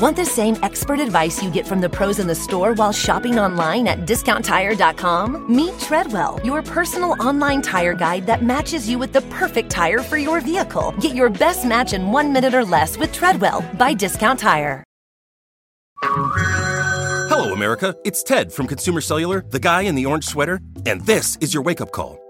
Want the same expert advice you get from the pros in the store while shopping online at discounttire.com? Meet Treadwell, your personal online tire guide that matches you with the perfect tire for your vehicle. Get your best match in one minute or less with Treadwell by Discount Tire. Hello, America. It's Ted from Consumer Cellular, the guy in the orange sweater, and this is your wake up call.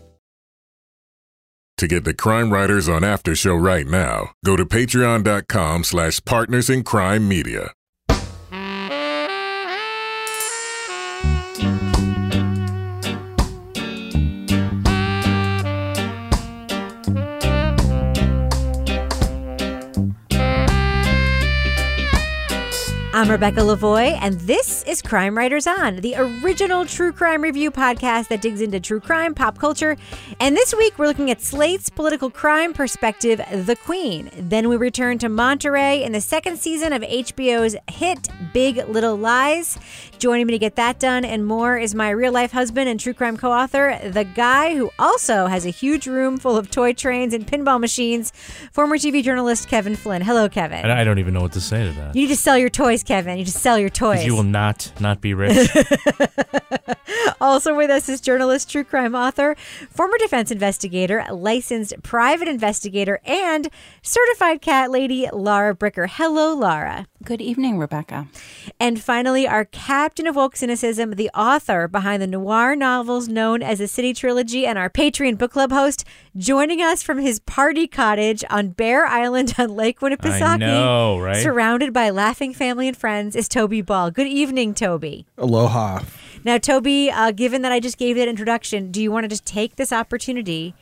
To get the Crime Writers on After Show right now, go to patreon.com slash partners in crime media. I'm Rebecca Lavoie, and this is Crime Writers On, the original true crime review podcast that digs into true crime, pop culture. And this week, we're looking at Slate's political crime perspective, The Queen. Then we return to Monterey in the second season of HBO's hit Big Little Lies. Joining me to get that done and more is my real life husband and true crime co author, the guy who also has a huge room full of toy trains and pinball machines, former TV journalist Kevin Flynn. Hello, Kevin. I I don't even know what to say to that. You need to sell your toys, Kevin. You just sell your toys. You will not not be rich. Also with us is journalist, true crime author, former defense investigator, licensed private investigator, and certified cat lady, Laura Bricker. Hello, Laura. Good evening, Rebecca. And finally, our captain of woke cynicism, the author behind the noir novels known as the City Trilogy, and our Patreon book club host, joining us from his party cottage on Bear Island on Lake Winnipesaukee. I know, right? Surrounded by laughing family and friends, is Toby Ball. Good evening, Toby. Aloha. Now, Toby, uh, given that I just gave that introduction, do you want to just take this opportunity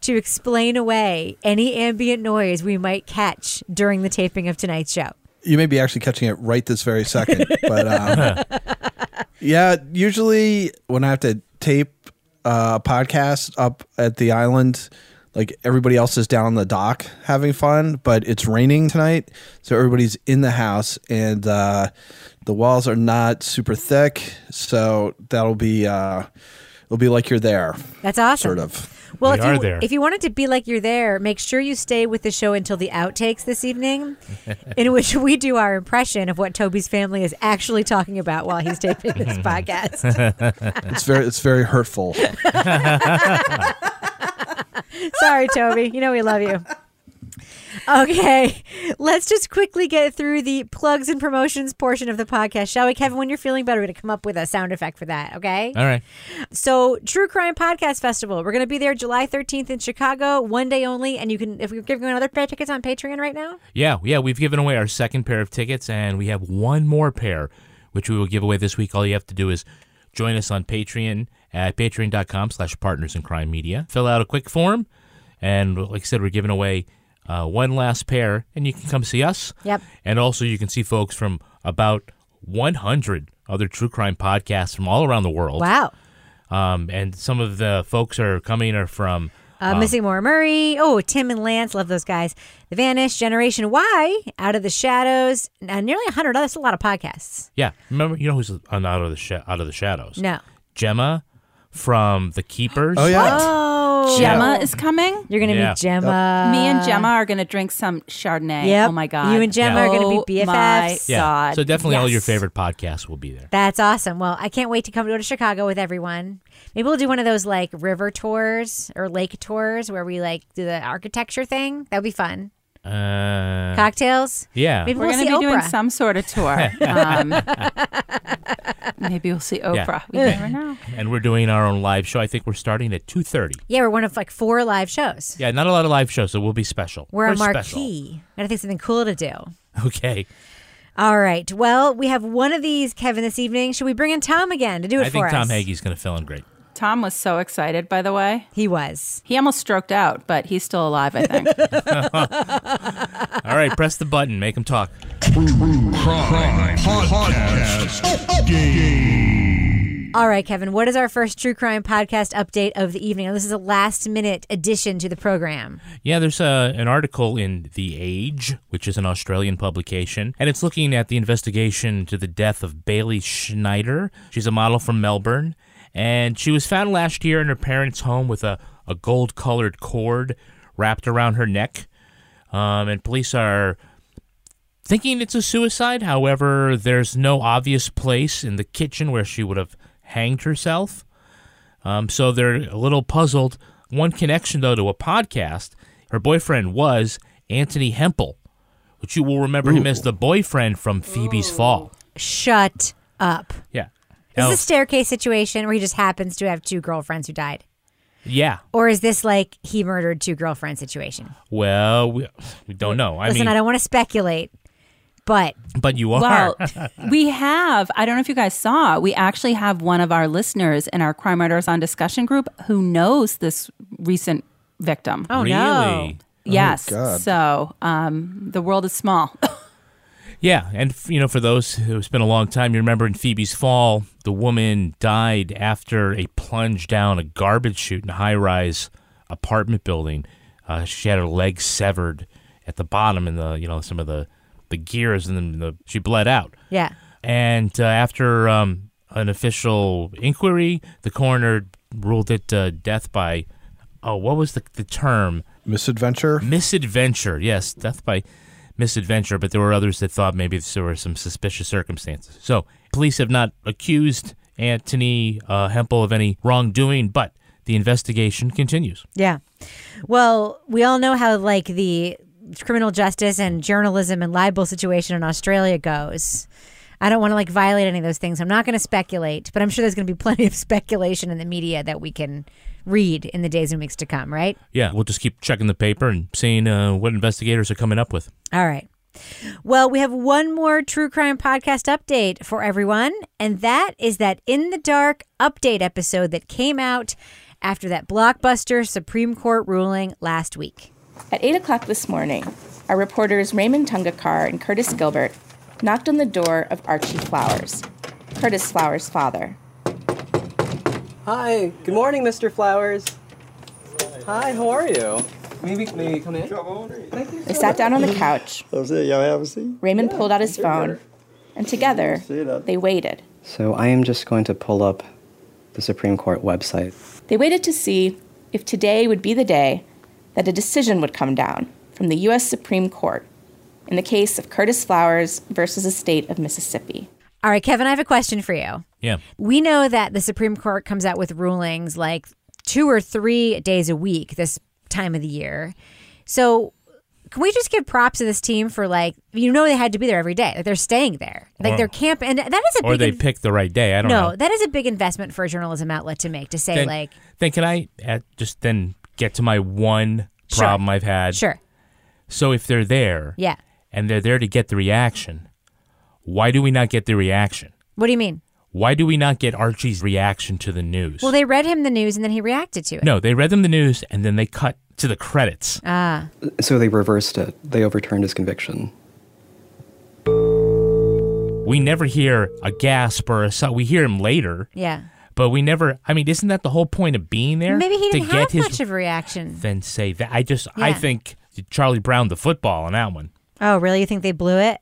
to explain away any ambient noise we might catch during the taping of tonight's show? You may be actually catching it right this very second, but um, yeah, usually when I have to tape uh, a podcast up at the island, like everybody else is down on the dock having fun, but it's raining tonight, so everybody's in the house, and uh, the walls are not super thick, so that'll be uh, it'll be like you're there, That's awesome. sort of. Well, We if are you there. if you want it to be like you're there, make sure you stay with the show until the outtakes this evening, in which we do our impression of what Toby's family is actually talking about while he's taping this podcast. It's very it's very hurtful. Sorry, Toby. You know we love you. Okay, let's just quickly get through the plugs and promotions portion of the podcast, shall we, Kevin? When you're feeling better, we're to come up with a sound effect for that, okay? All right. So, True Crime Podcast Festival. We're going to be there July 13th in Chicago, one day only. And you can, if we're giving another pair of tickets on Patreon right now. Yeah, yeah, we've given away our second pair of tickets, and we have one more pair, which we will give away this week. All you have to do is join us on Patreon at patreon.com slash partners in crime media. Fill out a quick form, and like I said, we're giving away uh, one last pair, and you can come see us. Yep. And also, you can see folks from about 100 other true crime podcasts from all around the world. Wow. Um, and some of the folks are coming are from Uh, Missing Maura Murray. Oh, Tim and Lance. Love those guys. The Vanish, Generation Y, Out of the Shadows. Uh, nearly 100. That's a lot of podcasts. yeah. Remember, you know who's on out of the sh- out of the shadows? No. Gemma from The Keepers. Oh yeah. Oh. Oh. Gemma is coming. You're going to Yeah. meet Gemma. Me and Gemma are going to drink some Chardonnay. Yep. Oh my God. You and Gemma Yeah. are gonna be Oh my BFFs. Yeah. God. So definitely all your Yes. favorite podcasts will be there. That's awesome. Well, I can't wait to come go to Chicago with everyone. Maybe we'll do one of those like river tours or lake tours where we like do the architecture thing. That would be fun. Uh, Cocktails. yeah. Maybe We're we'll going to be doing some sort of tour. Um, maybe we'll see Oprah. We never know. And we're doing our own live show. I think we're starting at 2.30. yeah, we're one of like four live shows. Yeah, not a lot of live shows, so we'll be special. We're a special. marquee. Gotta think something cool to do. Okay. All right. Well, we have one of these, Kevin, this evening. Should we bring in Tom again to do it I for think Tom us? Hagee's going to fill in great. Tom was so excited, by the way. He was. He almost stroked out, but he's still alive, I think. All right, press the button. Make him talk. True Crime Podcast Game. All right, Kevin, what is our first true crime podcast update of the evening? This is a last minute addition to the program. Yeah, there's a, an article in The Age, which is an Australian publication, and it's looking at the investigation into the death of Bailey Schneider. She's a model from Melbourne, and she was found last year in her parents' home with a, a gold colored cord wrapped around her neck. Um, and police are thinking it's a suicide. However, there's no obvious place in the kitchen where she would have hanged herself. Um, so they're a little puzzled. One connection, though, to a podcast, her boyfriend was Anthony Hampel, which you will remember him as the boyfriend from Phoebe's Fall. Shut up. Yeah. Is this a staircase situation where he just happens to have two girlfriends who died? yeah. Or is this like he murdered two girlfriends situation? Well, we, we don't know. I Listen, mean, I don't want to speculate, but but you are. Well, we have, I don't know if you guys saw, we actually have one of our listeners in our Crime Writers on discussion group who knows this recent victim. oh really? no. yes. God. So um, the world is small. Yeah, and you know, for those who it's been a long time, you remember in Phoebe's Fall, the woman died after a plunge down a garbage chute in a high-rise apartment building. Uh, she had her legs severed at the bottom, and the you know some of the the gears, and then the, she bled out. Yeah. And uh, after um, an official inquiry, the coroner ruled it uh, death by oh, what was the the term? Misadventure. Misadventure. Yes, death by misadventure, but there were others that thought maybe there were some suspicious circumstances. So, police have not accused Anthony uh, Hampel of any wrongdoing, but the investigation continues. Yeah. Well, we all know how like the criminal justice and journalism and libel situation in Australia goes. I don't want to like violate any of those things. I'm not going to speculate, but I'm sure there's going to be plenty of speculation in the media that we can read in the days and weeks to come, right? Yeah, we'll just keep checking the paper and seeing uh, what investigators are coming up with. All right. Well, we have one more true crime podcast update for everyone, and that is that In the Dark update episode that came out after that blockbuster Supreme Court ruling last week. At 8 o'clock this morning, our reporters Raymond Tungakar and Curtis Gilbert knocked on the door of Archie Flowers, Curtis Flowers' father. Hi, good morning, Mr. Flowers. Hi, how are you? Maybe, maybe come in. They sat down on the couch. That's it. Y'all have a seat. Raymond pulled out his phone, and together they waited. So I am just going to pull up the Supreme Court website. They waited to see if today would be the day that a decision would come down from the U.S. Supreme Court in the case of Curtis Flowers versus the state of Mississippi. All right, Kevin, I have a question for you. Yeah. We know that the Supreme Court comes out with rulings like two or three days a week this time of the year. So, can we just give props to this team for like you know they had to be there every day, like they're staying there, like Or- they're camp, and that is a Or big they in- picked the right day. I don't no, know. that is a big investment for a journalism outlet to make to say Then, like then can I just then get to my one Sure. problem I've had? sure, So if they're there yeah. and they're there to get the reaction, why do we not get the reaction? What do you mean? Why do we not get Archie's reaction to the news? Well, they read him the news and then he reacted to it. no, they read them the news and then they cut to the credits. Ah, So they reversed it. They overturned his conviction. We never hear a gasp or a so- we hear him later, yeah. but we never. I mean, isn't that the whole point of being there? Maybe he didn't get have his much of a reaction. then say that. I just I think Charlie Brown the football on that one. Oh, really? You think they blew it?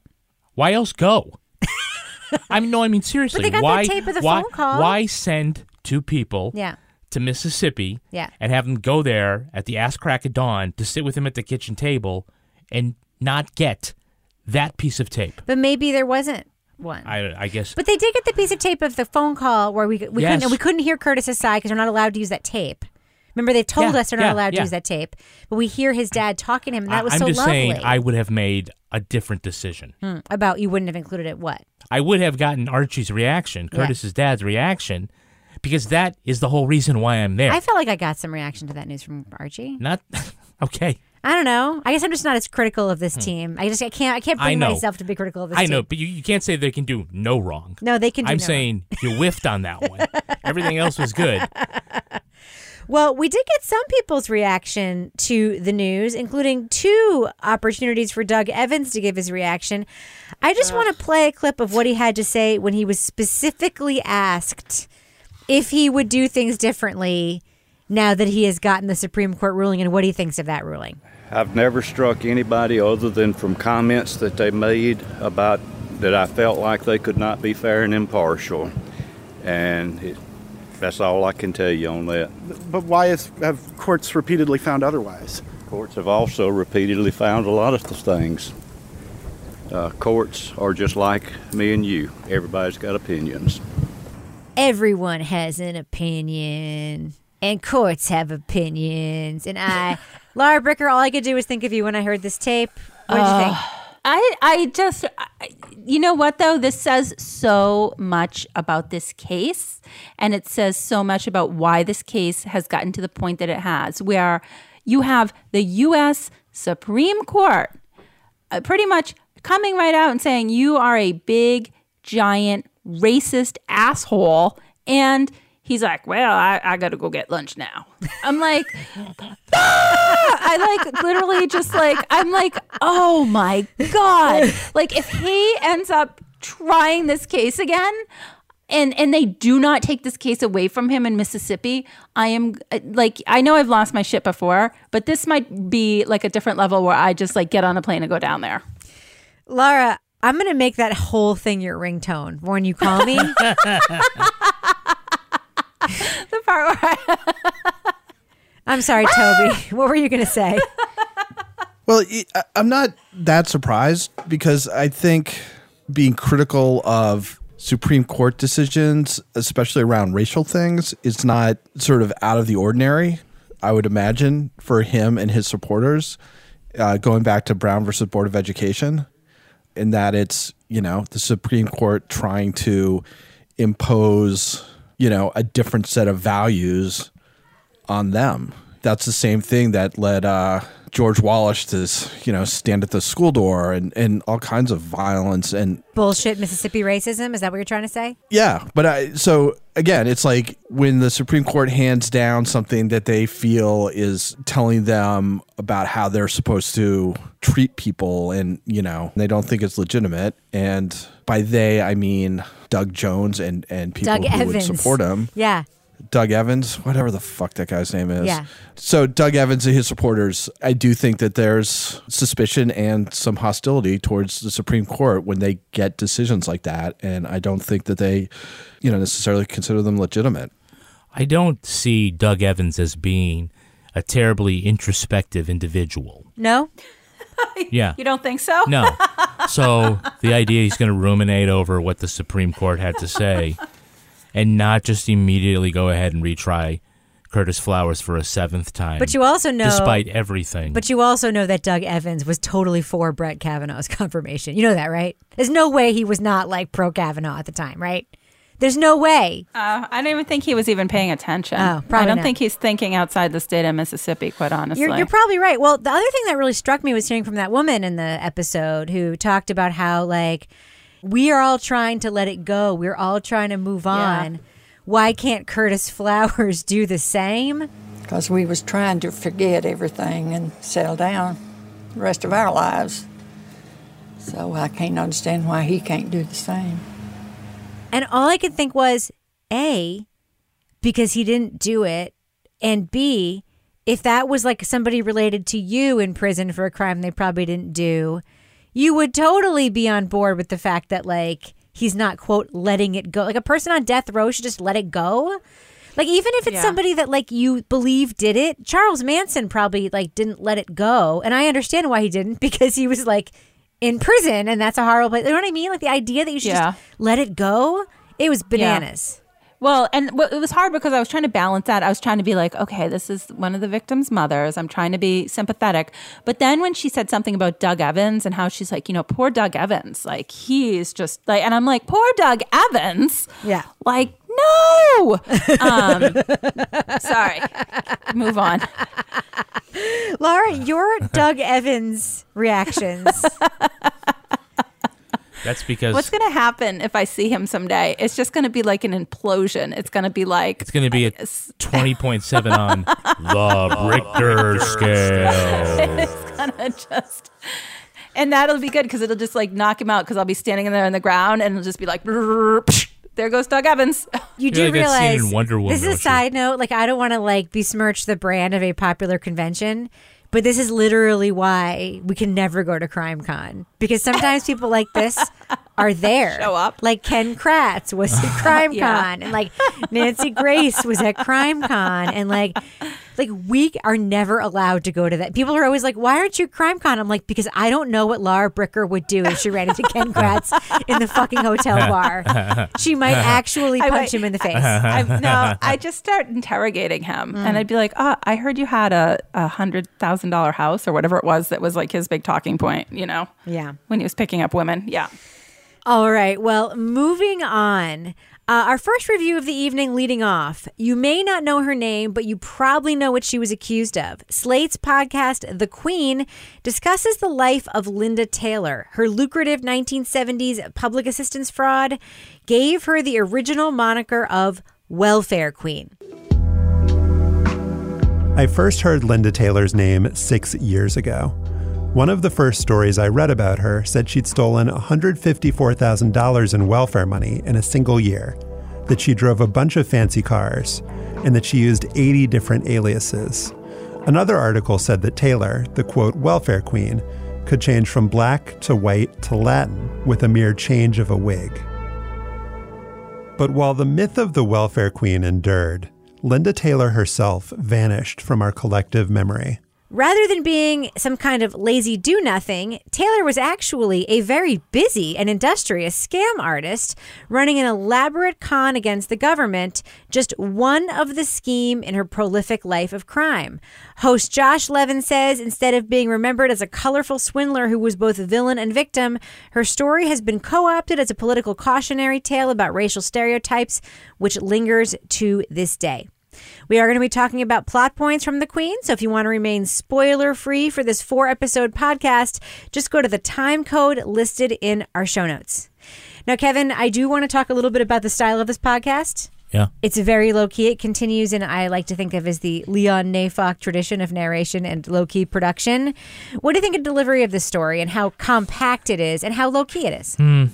Why else go? I mean, no, I mean seriously. But they got that why? tape of the why, phone call. Why send two people Yeah. to Mississippi Yeah. and have them go there at the ass crack of dawn to sit with him at the kitchen table and not get that piece of tape? But maybe there wasn't one. I, I guess. But they did get the piece of tape of the phone call where we we Yes. couldn't we couldn't hear Curtis's side because we're not allowed to use that tape. Remember, they told Yeah, us they're not yeah, allowed yeah. to use that tape, but we hear his dad talking to him. And that was I, am so just lovely. saying, I would have made a different decision. Hmm, about you wouldn't have included it. What? I would have gotten Archie's reaction, Yeah. Curtis's dad's reaction, because that is the whole reason why I'm there. I felt like I got some reaction to that news from Archie. Not okay. I don't know. I guess I'm just not as critical of this team. I just I can't I can't Hmm. I bring know. myself to be critical of this I team. know, but you, you can't say they can do no wrong. No, they can do I'm no wrong. saying you whiffed on that one. Everything else was good. Well, we did get some people's reaction to the news, including two opportunities for Doug Evans to give his reaction. I just want to play a clip of what he had to say when he was specifically asked if he would do things differently now that he has gotten the Supreme Court ruling and what he thinks of that ruling. I've never struck anybody other than from comments that they made about that I felt like they could not be fair and impartial. And it, that's all I can tell you on that. But why is, have courts repeatedly found otherwise? Courts have also repeatedly found a lot of the things. Uh, courts are just like me and you. Everybody's got opinions. Everyone has an opinion, and courts have opinions. And I, Laura Bricker, all I could do was think of you when I heard this tape. What did you think? I I just I, you know what though? This says so much about this case and it says so much about why this case has gotten to the point that it has where you have the US Supreme Court uh, pretty much coming right out and saying you are a big giant racist asshole and he's like well I, I gotta go get lunch now i'm like "Ah!" i like literally just like i'm like oh my god like if he ends up trying this case again and and they do not take this case away from him in Mississippi, I am uh, like I know I've lost my shit before, but this might be like a different level where I just like get on a plane and go down there. Laura, I'm going to make that whole thing your ringtone when you call me. The part where I, I'm sorry, Toby. What were you going to say? Well, I'm not that surprised because I think being critical of Supreme Court decisions, especially around racial things, is not sort of out of the ordinary. I would imagine for him and his supporters, uh, going back to Brown versus Board of Education, in that it's you know the Supreme Court trying to impose you know a different set of values on them. That's the same thing that led uh, George Wallace to, you know, stand at the school door and, and all kinds of violence and Bullshit Mississippi racism. Is that what you're trying to say? yeah. But I so again, it's like when the Supreme Court hands down something that they feel is telling them about how they're supposed to treat people, and you know they don't think it's legitimate. And by they, I mean Doug Jones and and people Doug who Evans. would support him. Yeah. Doug Evans, whatever the fuck that guy's name is. Yeah. So Doug Evans and his supporters, I do think that there's suspicion and some hostility towards the Supreme Court when they get decisions like that, and I don't think that they, you know, necessarily consider them legitimate. I don't see Doug Evans as being a terribly introspective individual. No? Yeah. you don't think so? No. So the idea he's going to ruminate over what the Supreme Court had to say and not just immediately go ahead and retry Curtis Flowers for a seventh time. But you also know- Despite everything. But you also know that Doug Evans was totally for Brett Kavanaugh's confirmation. You know that, right? There's no way he was not like pro Kavanaugh at the time, right? There's no way. Uh, I don't even think he was even paying attention. Oh, probably I don't not. think he's thinking outside the state of Mississippi, quite honestly. You're, you're probably right. Well, the other thing that really struck me was hearing from that woman in the episode who talked about how, like, we are all trying to let it go. We're all trying to move on. Why can't Curtis Flowers do the same? because we was trying to forget everything and settle down the rest of our lives. So I can't understand why he can't do the same. And all I could think was A, because he didn't do it, and B, if that was like somebody related to you in prison for a crime they probably didn't do, you would totally be on board with the fact that like he's not quote letting it go. Like a person on death row should just let it go. Like even if it's Yeah. somebody that like you believe did it, Charles Manson probably like didn't let it go, and I understand why he didn't because he was like in prison, and that's a horrible place. You know what I mean? Like the idea that you should Yeah. just let it go, it was bananas. Well, and it was hard because I was trying to balance that. I was trying to be like, okay, this is one of the victim's mothers. I'm trying to be sympathetic. But then when she said something about Doug Evans and how she's like, you know, poor Doug Evans, like he's just like, and I'm like, poor Doug Evans. Yeah. Like, no. Um, sorry. Move on. Laura, your Doug Evans reactions. That's because What's going to happen if I see him someday? It's just going to be like an implosion. It's going to be like, it's going to be a 20.7 on the Richter scale. it's gonna just and that'll be good because it'll just like knock him out because I'll be standing in there on the ground and it'll just be like there goes Doug Evans. You do like realize in Wonder Woman, this is a don't you? side note. Like I don't want to like besmirch the brand of a popular convention, but this is literally why we can never go to Crime Con because sometimes people like this are there. Show up. Like Ken Kratz was at Crime Yeah. Con, and like Nancy Grace was at Crime Con, and like like we are never allowed to go to that. People are always like, "Why aren't you at Crime Con?" I'm like, because I don't know what Laura Bricker would do if she ran into Ken Kratz in the fucking hotel bar. She might actually punch might- him in the face. I, no, I just start interrogating him, mm. and I'd be like, "Oh, I heard you had a, a hundred thousand dollar house or whatever it was that was like his big talking point." You know, Yeah. When he was picking up women. Yeah. All right. Well, moving on. Uh, our first review of the evening leading off. You may not know her name, but you probably know what she was accused of. Slate's podcast, The Queen, discusses the life of Linda Taylor. Her lucrative 1970s public assistance fraud gave her the original moniker of Welfare Queen. I first heard Linda Taylor's name six years ago. One of the first stories I read about her said she'd stolen $154,000 in welfare money in a single year, that she drove a bunch of fancy cars, and that she used 80 different aliases. Another article said that Taylor, the quote, welfare queen, could change from black to white to Latin with a mere change of a wig. But while the myth of the welfare queen endured, Linda Taylor herself vanished from our collective memory. Rather than being some kind of lazy do nothing, Taylor was actually a very busy and industrious scam artist running an elaborate con against the government, just one of the scheme in her prolific life of crime. Host Josh Levin says instead of being remembered as a colorful swindler who was both villain and victim, her story has been co opted as a political cautionary tale about racial stereotypes, which lingers to this day. We are going to be talking about plot points from The Queen. So if you want to remain spoiler free for this four episode podcast, just go to the time code listed in our show notes. Now, Kevin, I do want to talk a little bit about the style of this podcast. Yeah. It's very low key. It continues in I like to think of as the Leon Neyfakh tradition of narration and low key production. What do you think of delivery of this story and how compact it is and how low key it is? Hmm.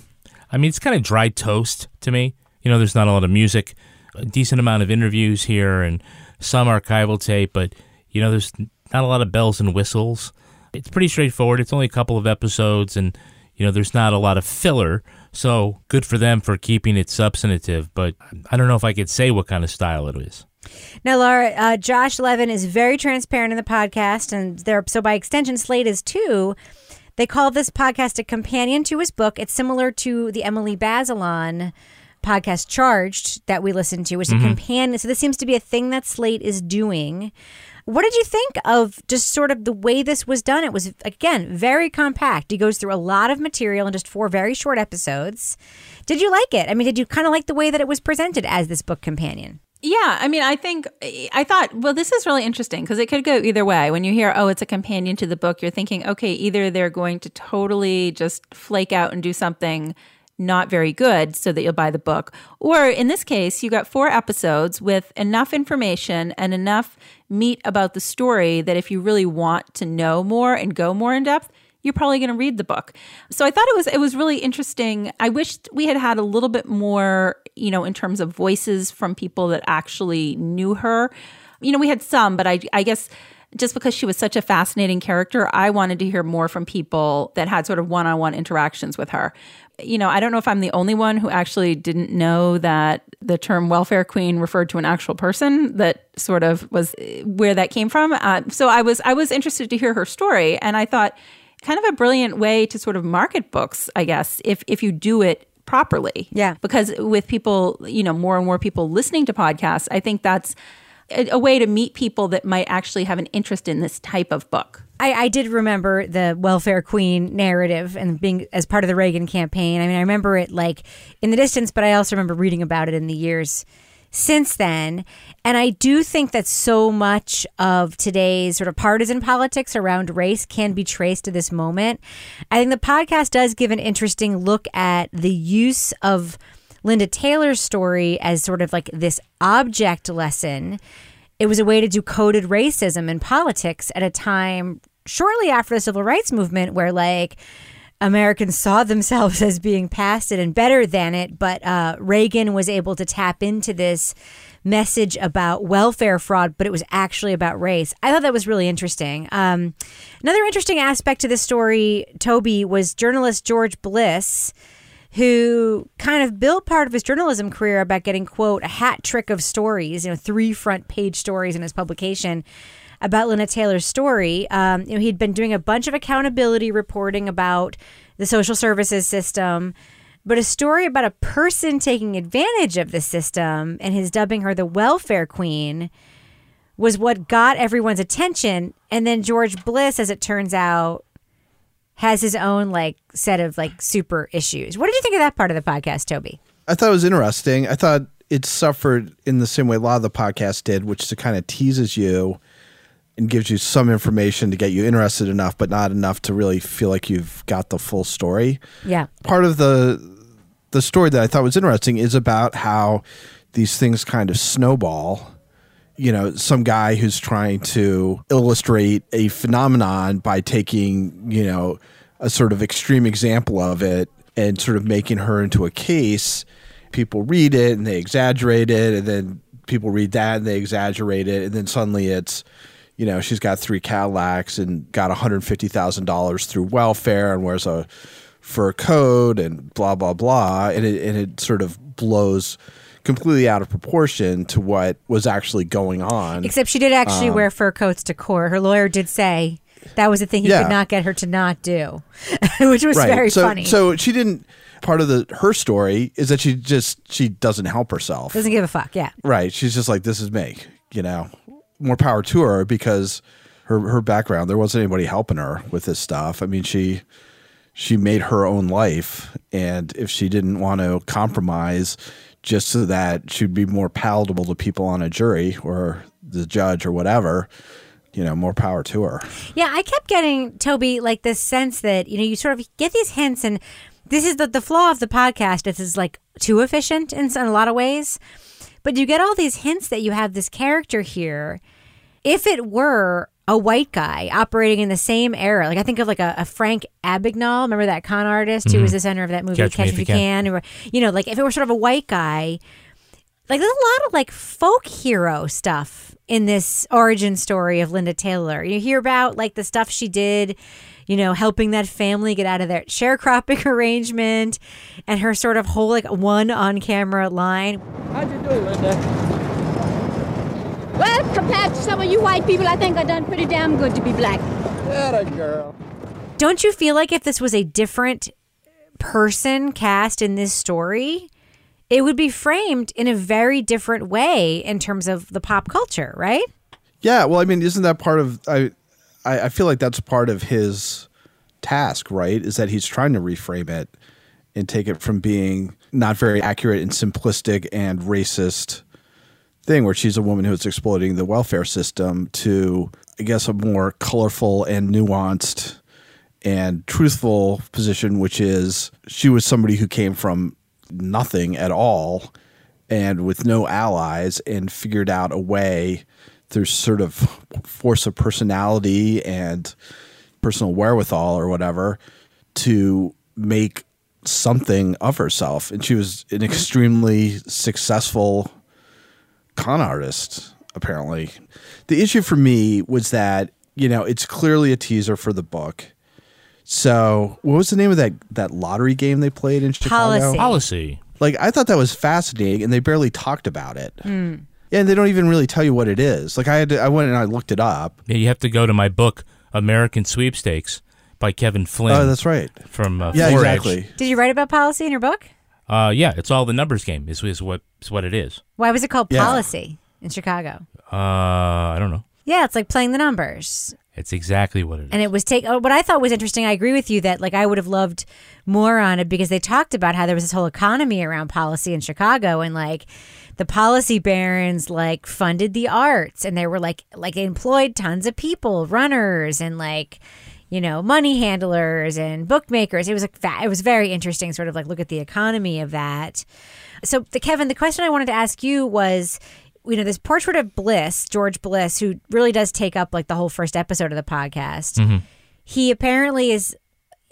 I mean, it's kind of dry toast to me. You know, there's not a lot of music, a decent amount of interviews here, and some archival tape, but, you know, there's not a lot of bells and whistles. It's pretty straightforward. It's only a couple of episodes, and, you know, there's not a lot of filler. So good for them for keeping it substantive, but I don't know if I could say what kind of style it is. Now, Laura, uh, Josh Levin is very transparent in the podcast, and they're so by extension, Slate is too. They call this podcast a companion to his book. It's similar to the Emily Bazelon podcast Charged that we listened to, which is Mhm. a companion. So this seems to be a thing that Slate is doing. What did you think of just sort of the way this was done? It was again very compact. He goes through a lot of material in just four very short episodes. Did you like it? I mean, did you kind of like the way that it was presented as this book companion? Yeah, I mean, I think I thought, well, this is really interesting because it could go either way. When you hear, oh, it's a companion to the book, you're thinking, okay, either they're going to totally just flake out and do something not very good so that you'll buy the book. Or in this case, you got four episodes with enough information and enough meat about the story that if you really want to know more and go more in depth, you're probably going to read the book. So I thought it was it was really interesting. I wished we had had a little bit more, you know, in terms of voices from people that actually knew her. You know, we had some, but I I guess just because she was such a fascinating character, I wanted to hear more from people that had sort of one-on-one interactions with her. You know, I don't know if I'm the only one who actually didn't know that the term welfare queen referred to an actual person that sort of was where that came from. Uh, so I was I was interested to hear her story and I thought kind of a brilliant way to sort of market books, I guess, if if you do it properly. Yeah. Because with people, you know, more and more people listening to podcasts, I think that's a, a way to meet people that might actually have an interest in this type of book. I, I did remember the welfare queen narrative and being as part of the Reagan campaign. I mean, I remember it like in the distance, but I also remember reading about it in the years since then. And I do think that so much of today's sort of partisan politics around race can be traced to this moment. I think the podcast does give an interesting look at the use of Linda Taylor's story as sort of like this object lesson. It was a way to do coded racism in politics at a time shortly after the civil rights movement where like Americans saw themselves as being past it and better than it, but uh, Reagan was able to tap into this message about welfare fraud, but it was actually about race. I thought that was really interesting. Um, another interesting aspect to this story, Toby, was journalist George Bliss, who kind of built part of his journalism career about getting, quote, a hat trick of stories, you know, three front page stories in his publication about Linda Taylor's story. Um, you know, he'd been doing a bunch of accountability reporting about the social services system, but a story about a person taking advantage of the system and his dubbing her the welfare queen was what got everyone's attention. And then George Bliss, as it turns out, has his own like set of like super issues. What did you think of that part of the podcast, Toby? I thought it was interesting. I thought it suffered in the same way a lot of the podcast did, which is it kind of teases you and gives you some information to get you interested enough, but not enough to really feel like you've got the full story. Yeah. Part of the the story that I thought was interesting is about how these things kind of snowball. You know, some guy who's trying to illustrate a phenomenon by taking, you know, a sort of extreme example of it and sort of making her into a case. People read it and they exaggerate it, and then people read that and they exaggerate it, and then suddenly it's, you know, she's got three Cadillacs and got $150,000 through welfare and wears a fur coat and blah, blah, blah. And it, and it sort of blows completely out of proportion to what was actually going on. Except she did actually Um, wear fur coats to court. Her lawyer did say that was the thing he Yeah. could not get her to not do, which was right. very so, funny. So she didn't. Part of the her story is that she just she doesn't help herself. Doesn't give a fuck. Yeah. Right. She's just like, this is me. You know, more power to her because her her background. There wasn't anybody helping her with this stuff. I mean, she she made her own life, and if she didn't want to compromise just so that she'd be more palatable to people on a jury or the judge or whatever, you know, more power to her. Yeah, I kept getting Toby like this sense that you know you sort of get these hints, and this is the the flaw of the podcast. This is like too efficient in, in a lot of ways, but you get all these hints that you have this character here. If it were a white guy operating in the same era, like I think of like a, a Frank Abagnale, remember that con artist who was Mhm. the center of that movie Catch Me If If You You Can, or you know, like if it were sort of a white guy, like there's a lot of like folk hero stuff in this origin story of Linda Taylor. You hear about like the stuff she did, you know, helping that family get out of their sharecropping arrangement and her sort of whole like one on camera line. How'd you do, Linda? Well, compared to some of you white people, I think I've done pretty damn good to be black. That a girl. Don't you feel like if this was a different person cast in this story, it would be framed in a very different way in terms of the pop culture, right? Yeah, well, I mean, isn't that part of I? I, I feel like that's part of his task, right? Is that he's trying to reframe it and take it from being not very accurate and simplistic and racist thing, where she's a woman who's exploiting the welfare system, to I guess a more colorful and nuanced and truthful position, which is she was somebody who came from nothing at all and with no allies and figured out a way through sort of force of personality and personal wherewithal or whatever to make something of herself. And she was an extremely successful con artist apparently the issue for me was that you know it's clearly a teaser for the book so what was the name of that that lottery game they played in chicago Policy. Policy. like i thought that was fascinating and they barely talked about it Mm. yeah, and they don't even really tell you what it is. Like I had to, I went and I looked it up. Yeah, you have to go to my book, American Sweepstakes, by Kevin Flynn. Oh, that's right. From uh, Yeah, 4-H. exactly. Did you write about policy in your book? Uh, yeah, it's all the numbers game. Is is what is what it is. Why was it called Yeah. policy in Chicago? Uh, I don't know. Yeah, it's like playing the numbers. It's exactly what it is. And it was take uh, what I thought was interesting. I agree with you that like I would have loved more on it because they talked about how there was this whole economy around policy in Chicago and like the policy barons like funded the arts and they were like like they employed tons of people, runners and like you know money handlers and bookmakers. It was a fa- it was very interesting sort of like look at the economy of that. So the Kevin, the question I wanted to ask you was you know this portrait of Bliss, George Bliss, who really does take up like the whole first episode of the podcast Mhm. he apparently is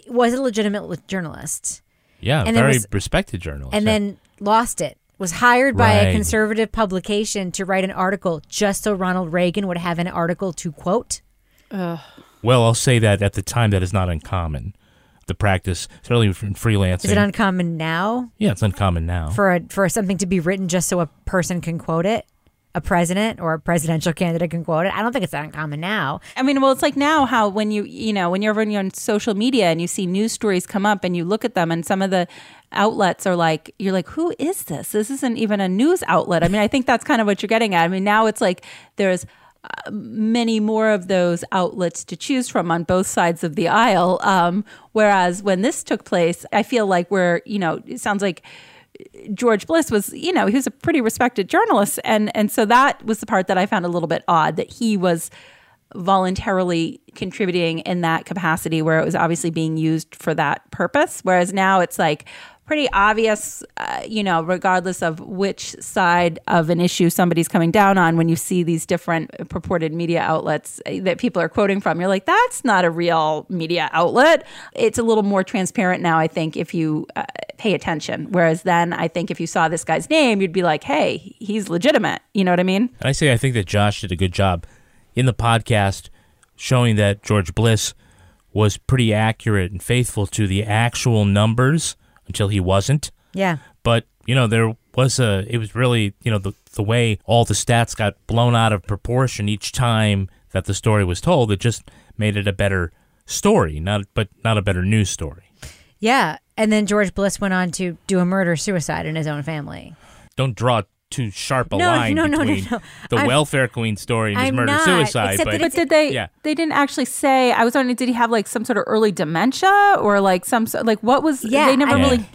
was a legitimate journalist. Yeah, And very was- respected journalist. and yeah. then lost it. Was hired by a conservative publication to write an article just so Ronald Reagan would have an article to quote. Well, I'll say that at the time that is not uncommon. The practice, certainly in freelancing. Is it uncommon now Yeah, it's uncommon now. for a, for something to be written just so a person can quote it? A president or a presidential candidate can quote it. I don't think it's that uncommon now. I mean, well, it's like now how when you you know when you're when you're on social media and you see news stories come up and you look at them and some of the outlets are like you're like who is this? This isn't even a news outlet. I mean, I think that's kind of what you're getting at. I mean, now it's like there's many more of those outlets to choose from on both sides of the aisle. Um, whereas when this took place, I feel like we're you know it sounds like. George Bliss was, you know, he was a pretty respected journalist, and and so that was the part that I found a little bit odd that he was voluntarily contributing in that capacity where it was obviously being used for that purpose. Whereas now it's like pretty obvious, uh, you know, regardless of which side of an issue somebody's coming down on, when you see these different purported media outlets uh, that people are quoting from, you're like, that's not a real media outlet. It's a little more transparent now, I think, if you uh, pay attention. Whereas then I think if you saw this guy's name, you'd be like, hey, he's legitimate. You know what I mean? I say I think that Josh did a good job in the podcast showing that George Bliss was pretty accurate and faithful to the actual numbers until he wasn't. Yeah. But, you know, there was a it was really, you know, the the way all the stats got blown out of proportion each time that the story was told, it just made it a better story, not but not a better news story. Yeah. And then George Bliss went on to do a murder suicide in his own family. Don't draw too sharp a No, line no, no, no, between no. the I'm- welfare queen story and his I'm murder not, suicide. But, But did they? Yeah. They didn't actually say. I was wondering, did he have like some sort of early dementia or like some sort- like what was? Yeah, they never I really. mean-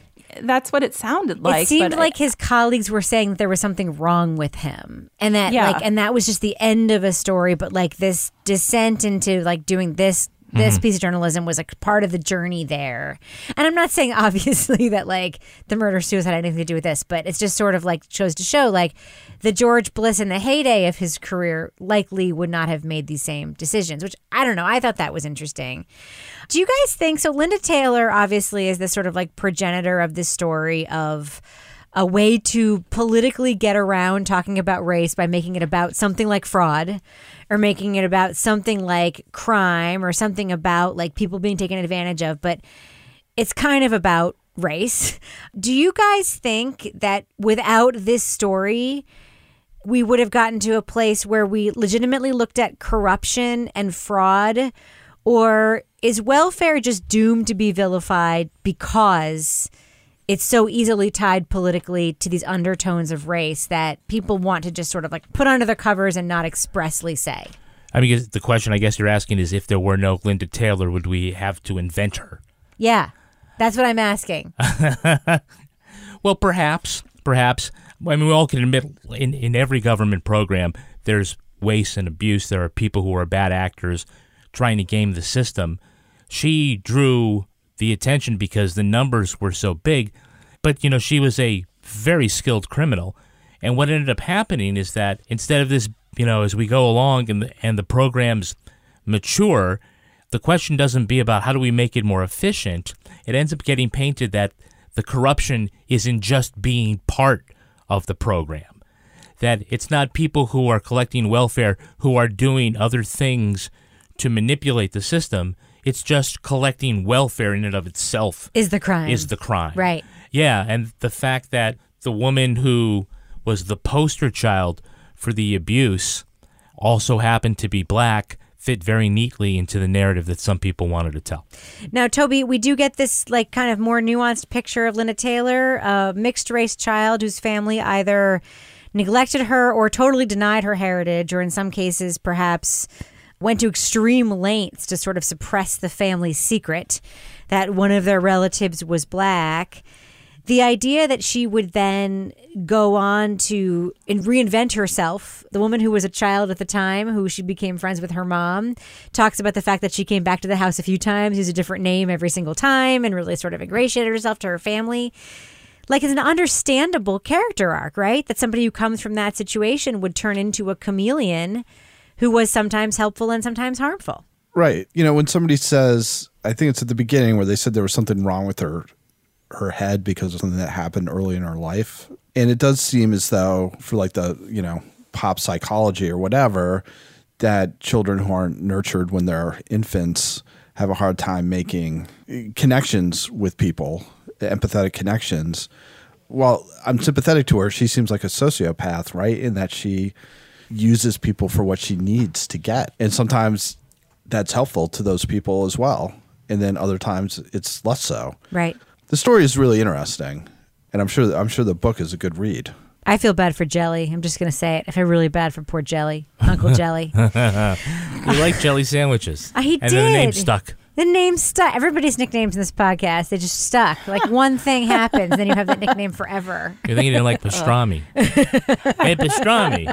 That's what it sounded like. it seemed but like his colleagues were saying that there was something wrong with him, and that Yeah. like, and that was just the end of a story. But like this descent into like doing this this Mm-hmm. piece of journalism was like part of the journey there. And I'm not saying obviously that like the murder suicide had anything to do with this, but it's just sort of like shows to show like the George Bliss in the heyday of his career likely would not have made these same decisions. Which I don't know. I thought that was interesting. Do you guys think so? Linda Taylor obviously is this sort of like progenitor of this story of a way to politically get around talking about race by making it about something like fraud or making it about something like crime or something about like people being taken advantage of. But it's kind of about race. Do you guys think that without this story, we would have gotten to a place where we legitimately looked at corruption and fraud? Or is welfare just doomed to be vilified because it's so easily tied politically to these undertones of race that people want to just sort of like put under the covers and not expressly say? I mean, the question I guess you're asking is if there were no Linda Taylor, would we have to invent her? Yeah, that's what I'm asking. Well, perhaps, perhaps. I mean, we all can admit in, in every government program, there's waste and abuse. There are people who are bad actors trying to game the system. She drew the attention because the numbers were so big, but, you know, she was a very skilled criminal. And what ended up happening is that instead of this, you know, as we go along and the, and the programs mature, the question doesn't be about how do we make it more efficient. It ends up getting painted that the corruption isn't just being part of the program. That it's not people who are collecting welfare who are doing other things to manipulate the system. It's just collecting welfare in and of itself Is the crime. is the crime. Right. Yeah, and the fact that the woman who was the poster child for the abuse also happened to be black fit very neatly into the narrative that some people wanted to tell. Now, Toby, we do get this like kind of more nuanced picture of Linda Taylor, a mixed race child whose family either neglected her or totally denied her heritage, or in some cases, perhaps went to extreme lengths to sort of suppress the family's secret that one of their relatives was black. The idea that she would then go on to reinvent herself, the woman who was a child at the time, who she became friends with her mom, talks about the fact that she came back to the house a few times, used a different name every single time, and really sort of ingratiated herself to her family. Like it's an understandable character arc, right? That somebody who comes from that situation would turn into a chameleon who was sometimes helpful and sometimes harmful. Right. You know, when somebody says I think it's at the beginning where they said there was something wrong with her her head because of something that happened early in her life. And it does seem as though for like the, you know, pop psychology or whatever, that children who aren't nurtured when they're infants have a hard time making connections with people, empathetic connections. Well, I'm sympathetic to her. She seems like a sociopath, right? In that she uses people for what she needs to get. And sometimes that's helpful to those people as well. And then other times it's less so. Right. The story is really interesting. And I'm sure I'm sure the book is a good read. I feel bad for Jelly. I'm just going to say it. I feel really bad for poor Jelly, Uncle Jelly. you like jelly sandwiches. Uh, he and then the name did. stuck. The name stuck. Everybody's nicknames in this podcast, they just stuck. Like one thing happens, then you have that nickname forever. You're thinking you didn't like pastrami. Uh. hey, pastrami.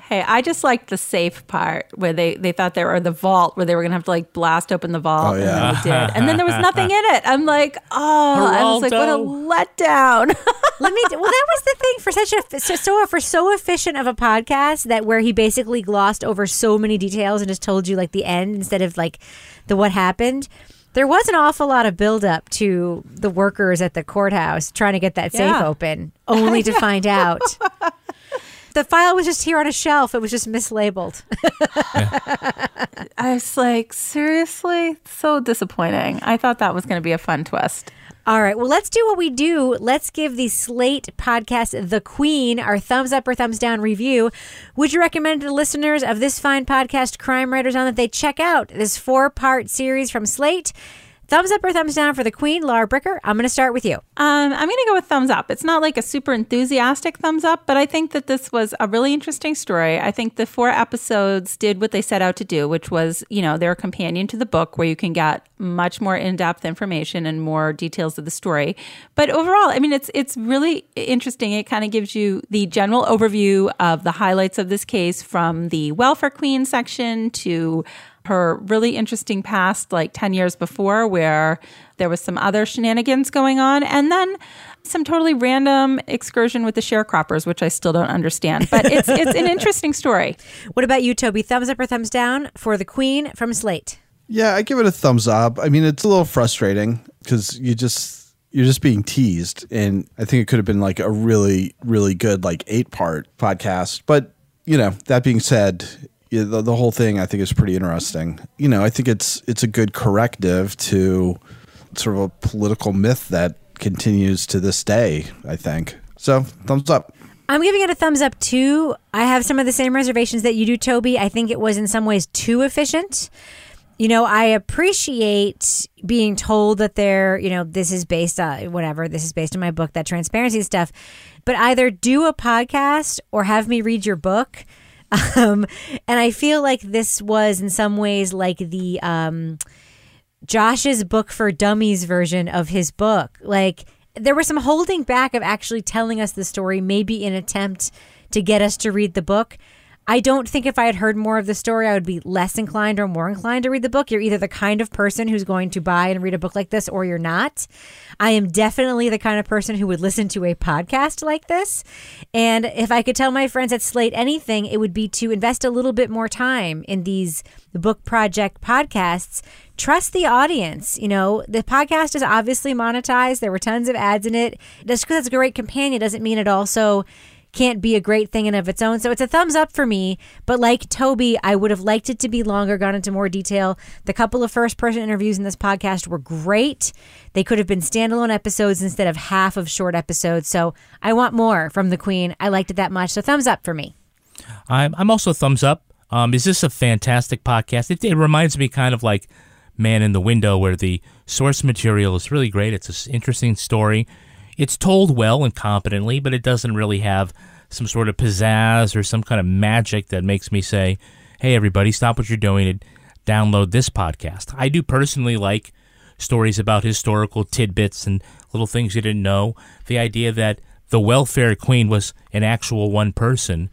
Hey, I just liked the safe part where they, they thought they were or the vault where they were gonna have to like blast open the vault. Oh, yeah. And they did. And then there was nothing in it. I'm like, oh, I was like, what a letdown. Let me. Well, that was the thing for such a so, so for so efficient of a podcast that where he basically glossed over so many details and just told you like the end instead of like the what happened. There was an awful lot of buildup to the workers at the courthouse trying to get that safe Yeah. open, only to find out the file was just here on a shelf. It was just mislabeled. I was like, seriously? So disappointing. I thought that was gonna be a fun twist. All right. Well, let's do what we do. Let's give the Slate podcast, The Queen, our thumbs up or thumbs down review. Would you recommend to the listeners of this fine podcast, Crime Writers On, that they check out this four part series from Slate? Thumbs up or thumbs down for The Queen, Lara Bricker? I'm going to start with you. Um, I'm going to go with thumbs up. It's not like a super enthusiastic thumbs up, but I think that this was a really interesting story. I think the four episodes did what they set out to do, which was, you know, they're a companion to the book where you can get much more in-depth information and more details of the story. But overall, I mean, it's it's really interesting. It kind of gives you the general overview of the highlights of this case from the welfare queen section to her really interesting past, like 10 years before, where there was some other shenanigans going on, and then some totally random excursion with the sharecroppers, which I still don't understand. But it's it's an interesting story. What about you, Toby? Thumbs up or thumbs down for The Queen from Slate? Yeah, I give it a thumbs up. I mean, it's a little frustrating because you just you're just being teased, and I think it could have been like a really, really good like eight part podcast. But you know, that being said, yeah, the, the whole thing I think is pretty interesting. You know, I think it's it's a good corrective to sort of a political myth that continues to this day. I think so. Thumbs up. I'm giving it a thumbs up too. I have some of the same reservations that you do, Toby. I think it was in some ways too efficient. You know, I appreciate being told that they're, you know, this is based on whatever, this is based on my book, that transparency stuff. But either do a podcast or have me read your book. Um, and I feel like this was in some ways like the um, Josh's book for dummies version of his book. Like there was some holding back of actually telling us the story, maybe in attempt to get us to read the book. I don't think if I had heard more of the story, I would be less inclined or more inclined to read the book. You're either the kind of person who's going to buy and read a book like this, or you're not. I am definitely the kind of person who would listen to a podcast like this. And if I could tell my friends at Slate anything, it would be to invest a little bit more time in these book project podcasts. Trust the audience. You know, the podcast is obviously monetized. There were tons of ads in it. Just because it's a great companion doesn't mean it also can't be a great thing in of its own. So it's a thumbs up for me. But like Toby, I would have liked it to be longer, gone into more detail. The couple of first person interviews in this podcast were great. They could have been standalone episodes instead of half of short episodes. So I want more from the Queen. I liked it that much. So thumbs up for me. I'm, I'm also thumbs up. Um, is this a fantastic podcast? It, it reminds me kind of like Man in the Window, where the source material is really great. It's an interesting story. It's told well and competently, but it doesn't really have some sort of pizzazz or some kind of magic that makes me say, hey, everybody, stop what you're doing and download this podcast. I do personally like stories about historical tidbits and little things you didn't know. The idea that the welfare queen was an actual one person.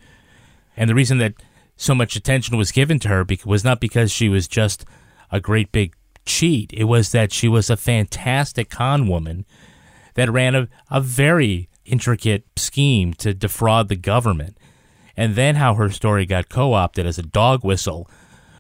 And the reason that so much attention was given to her was not because she was just a great big cheat. It was that she was a fantastic con woman that ran a, a very intricate scheme to defraud the government. And then how her story got co opted as a dog whistle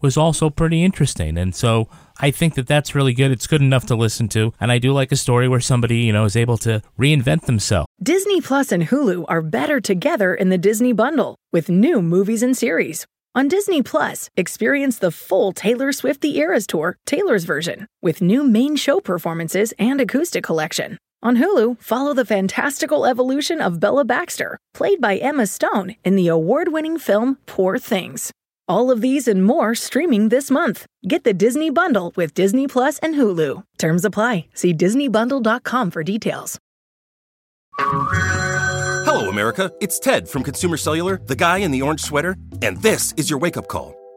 was also pretty interesting. And so I think that that's really good. It's good enough to listen to. And I do like a story where somebody, you know, is able to reinvent themselves. Disney Plus and Hulu are better together in the Disney bundle with new movies and series. On Disney Plus, experience the full Taylor Swift The Eras Tour, Taylor's version, with new main show performances and acoustic collection. On Hulu, follow the fantastical evolution of Bella Baxter, played by Emma Stone in the award winning film Poor Things. All of these and more streaming this month. Get the Disney Bundle with Disney Plus and Hulu. Terms apply. See DisneyBundle.com for details. Hello, America. It's Ted from Consumer Cellular, the guy in the orange sweater, and this is your wake up call.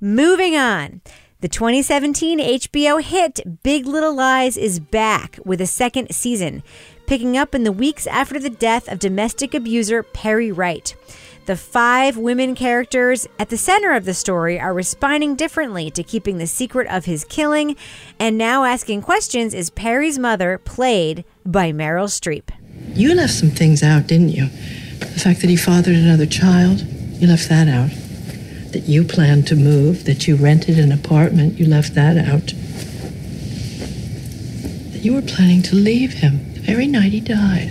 Moving on. The 2017 HBO hit Big Little Lies is back with a second season, picking up in the weeks after the death of domestic abuser Perry Wright. The five women characters at the center of the story are responding differently to keeping the secret of his killing, and now asking questions is Perry's mother, played by Meryl Streep. You left some things out, didn't you? The fact that he fathered another child, you left that out. That you planned to move, that you rented an apartment, you left that out. That you were planning to leave him the very night he died.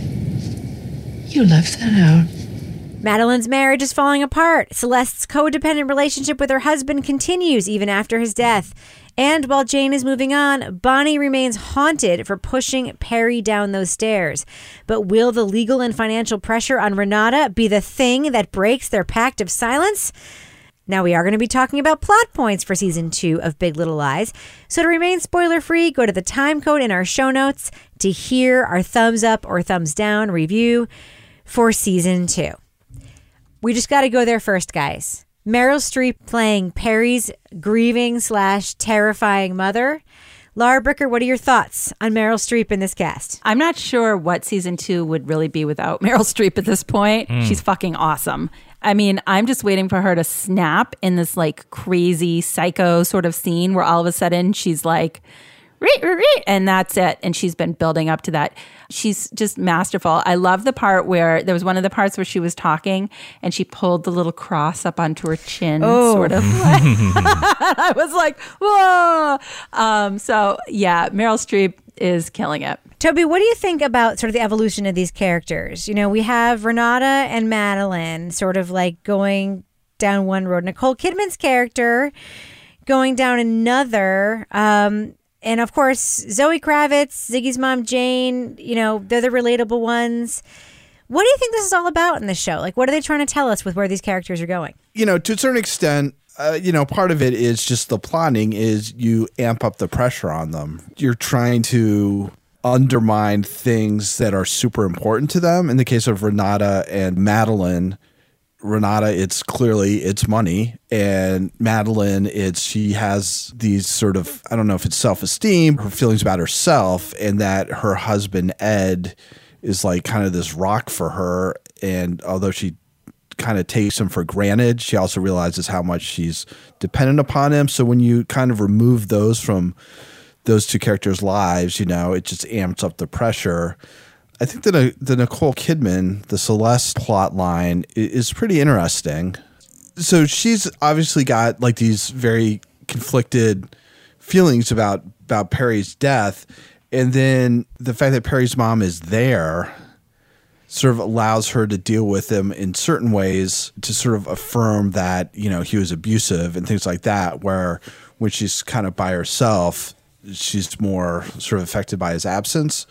You left that out. Madeline's marriage is falling apart. Celeste's codependent relationship with her husband continues even after his death. And while Jane is moving on, Bonnie remains haunted for pushing Perry down those stairs. But will the legal and financial pressure on Renata be the thing that breaks their pact of silence? Now, we are going to be talking about plot points for season two of Big Little Lies. So, to remain spoiler free, go to the time code in our show notes to hear our thumbs up or thumbs down review for season two. We just got to go there first, guys. Meryl Streep playing Perry's grieving slash terrifying mother. Lara Bricker, what are your thoughts on Meryl Streep in this cast? I'm not sure what season two would really be without Meryl Streep at this point. Mm. She's fucking awesome. I mean, I'm just waiting for her to snap in this like crazy psycho sort of scene where all of a sudden she's like, and that's it. And she's been building up to that. She's just masterful. I love the part where there was one of the parts where she was talking and she pulled the little cross up onto her chin, Oh. sort of. I was like, whoa. Um, so yeah, Meryl Streep is killing it. Toby, what do you think about sort of the evolution of these characters? You know, we have Renata and Madeline sort of like going down one road, Nicole Kidman's character going down another. Um, and of course, Zoe Kravitz, Ziggy's mom, Jane, you know, they're the relatable ones. What do you think this is all about in the show? Like, what are they trying to tell us with where these characters are going? you know, to a certain extent, uh, you know, part of it is just the plotting is you amp up the pressure on them. You're trying to undermine things that are super important to them. In the case of Renata and Madeline, Renata, it's clearly it's money, and Madeline, it's she has these sort of I don't know if it's self esteem, her feelings about herself, and that her husband Ed is like kind of this rock for her. And although she kind of takes him for granted, she also realizes how much she's dependent upon him. So when you kind of remove those from those two characters' lives, you know, it just amps up the pressure. I think that the Nicole Kidman, the Celeste plot line is pretty interesting. So she's obviously got like these very conflicted feelings about about Perry's death, and then the fact that Perry's mom is there sort of allows her to deal with him in certain ways to sort of affirm that you know he was abusive and things like that where when she's kind of by herself she's more sort of affected by his absence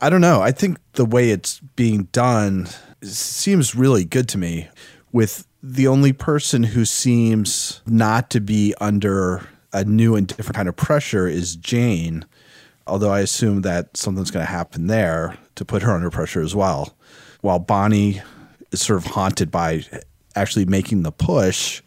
i don't know i think the way it's being done seems really good to me with the only person who seems not to be under a new and different kind of pressure is jane although I assume that something's going to happen there to put her under pressure as well. While Bonnie is sort of haunted by actually making the push,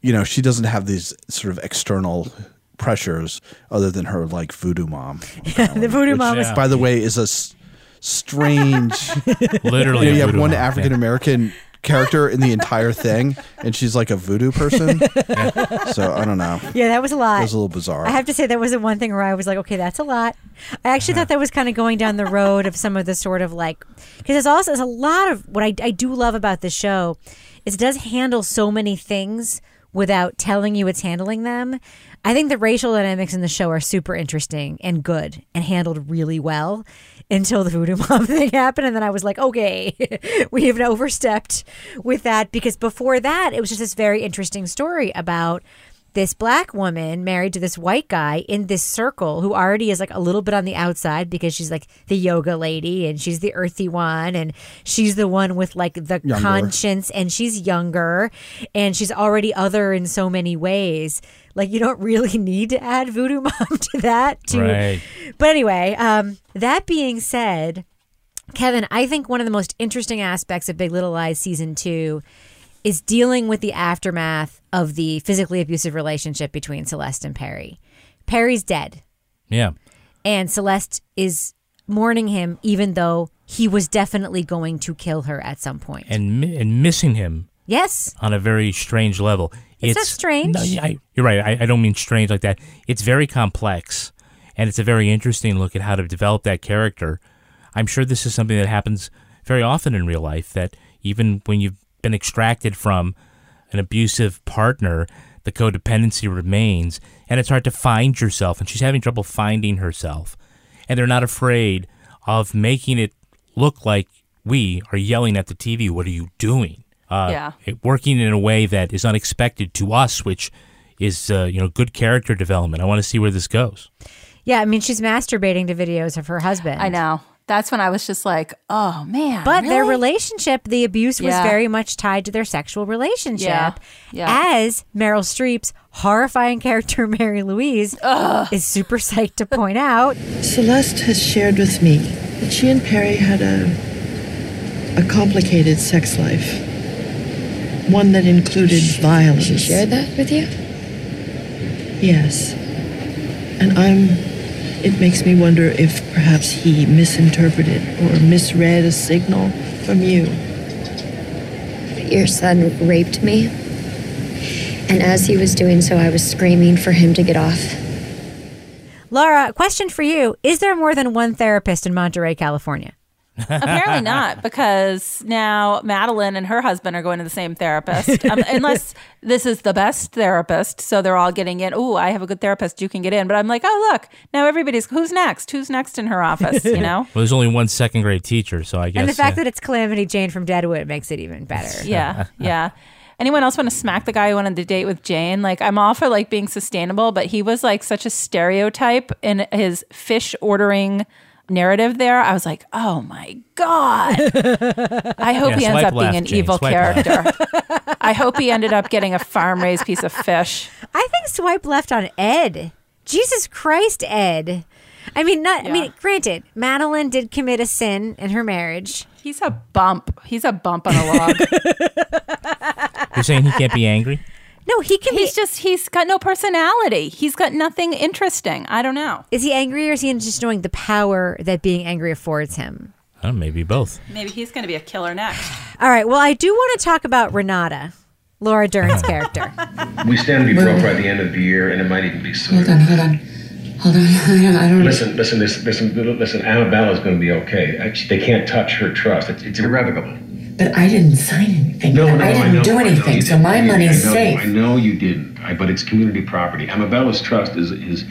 you know, she doesn't have these sort of external pressures other than her like voodoo mom. Yeah, the voodoo Which, mom is by the way, is a s- strange. Literally you, know, you have one mom. African American character in the entire thing, and she's like a voodoo person. so I don't know. Yeah, that was a lot. It was a little bizarre. I have to say that was the one thing where I was like, okay, that's a lot. I actually thought uh-huh. that was kind of going down the road of some of the sort of like because there's also there's a lot of what I, I do love about the show is it does handle so many things without telling you it's handling them. I think the racial dynamics in the show are super interesting and good and handled really well until the voodoo mom thing happened. And then I was like, okay, we have overstepped with that because before that, it was just this very interesting story about this black woman married to this white guy in this circle who already is like a little bit on the outside because she's like the yoga lady and she's the earthy one and she's the one with like the Younger. conscience and she's younger and she's already other in so many ways. Like you don't really need to add voodoo mom to that to Right. But anyway, um that being said, Kevin, I think one of the most interesting aspects of Big Little Lies season two is dealing with the aftermath of the physically abusive relationship between Celeste and Perry. Perry's dead, Yeah. and Celeste is mourning him, even though he was definitely going to kill her at some point. And mi- and missing him Yes. on a very strange level. It's not strange. No, I, you're right. I, I don't mean strange like that. It's very complex, and it's a very interesting look at how to develop that character. I'm sure this is something that happens very often in real life. That even when you've been extracted from an abusive partner, the codependency remains, and it's hard to find yourself. And she's having trouble finding herself, and they're not afraid of making it look like we are yelling at the TV. What are you doing? Uh, Yeah. it- working in a way that is unexpected to us, which is uh, you know good character development. I want to see where this goes. Yeah, I mean, she's masturbating to videos of her husband. I know. That's when I was just like, oh man. But their relationship, the abuse was Yeah. very much tied to their sexual relationship. Yeah. Yeah. As Meryl Streep's horrifying character, Mary Louise, is super psyched to point out. Celeste has shared with me that she and Perry had a a complicated sex life. One that included violence. She shared that with you? Yes. And I'm it makes me wonder if perhaps he misinterpreted or misread a signal from you. Your son raped me. And as he was doing so, I was screaming for him to get off. Lara, question for you Is there more than one therapist in Monterey, California? Apparently not, because now Madeline and her husband are going to the same therapist. Um, unless this is the best therapist, so they're all getting in. Oh, I have a good therapist; you can get in. But I'm like, oh look, now everybody's who's next? Who's next in her office? You know? Well, there's only one second grade teacher, so I guess. and the fact uh, that it's Calamity Jane from Deadwood makes it even better. yeah, yeah. Anyone else want to smack the guy who wanted to date with Jane? Like, I'm all for like being sustainable, but he was like such a stereotype in his fish ordering narrative there. I was like, oh my god. I hope Yeah, he ends swipe up being an Jane, evil character. I hope he ended up getting a farm raised piece of fish. I think swipe left on Ed. Jesus Christ, Ed. I mean, not. I mean, granted, Madeline did commit a sin in her marriage. He's a bump. He's a bump on a log. You're saying he can't be angry? No, he can. He's just he's got no personality. He's got nothing interesting. I don't know. Is he angry or is he just knowing the power that being angry affords him? Maybe both. Maybe he's going to be a killer next. All right. Well, I do want to talk about Renata, Laura Dern's character. We stand to be broke by the end of the year, and it might even be sooner. Hold on, hold on. Hold on. I don't, I don't Listen, listen, listen, listen, listen. Amabella's going to be okay. Actually, They can't touch her trust. It's, it's irrevocable. But I didn't sign anything. No, no, I I didn't know, do I know anything, you so didn't. my I- money's I know, safe. I know you didn't, I- but it's community property. Amabella's trust is is.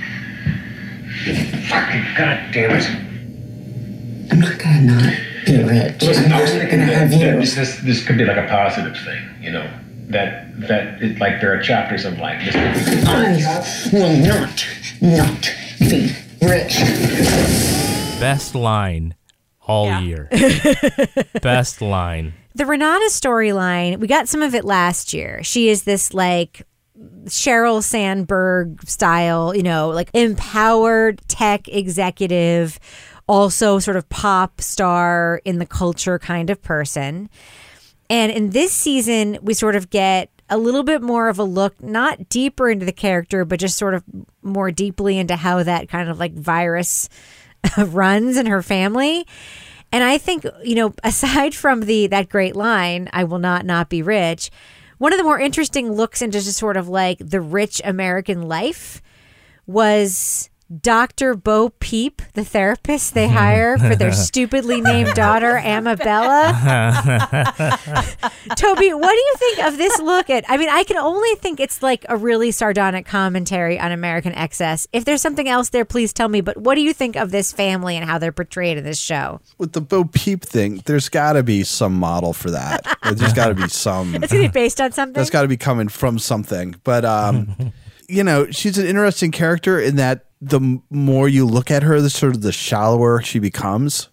Fucking God damn it! I'm not gonna not be rich. Listen, I was I'm thinking gonna that, have that you. this, this this could be like a positive thing, you know. That that it, like there are chapters of life. This could be- I will not, not be rich. Best line all year. Best line. the Renata storyline, we got some of it last year. She is this like Sheryl Sandberg style, you know, like empowered tech executive, also sort of pop star in the culture kind of person. And in this season, we sort of get a little bit more of a look, not deeper into the character, but just sort of more deeply into how that kind of like virus runs in her family. And I think, you know, aside from the that great line, I will not not be rich, one of the more interesting looks into just sort of like the rich American life was Dr. Bo Peep, the therapist they hire for their stupidly named daughter, Amabella. Toby, what do you think of this look at? I mean, I can only think it's like a really sardonic commentary on American excess. If there's something else there, please tell me. But what do you think of this family and how they're portrayed in this show? With the Bo Peep thing, there's got to be some model for that. There's got to be some. It's gonna be based on something. That's got to be coming from something. But um, you know, she's an interesting character in that the more you look at her, the sort of the shallower she becomes.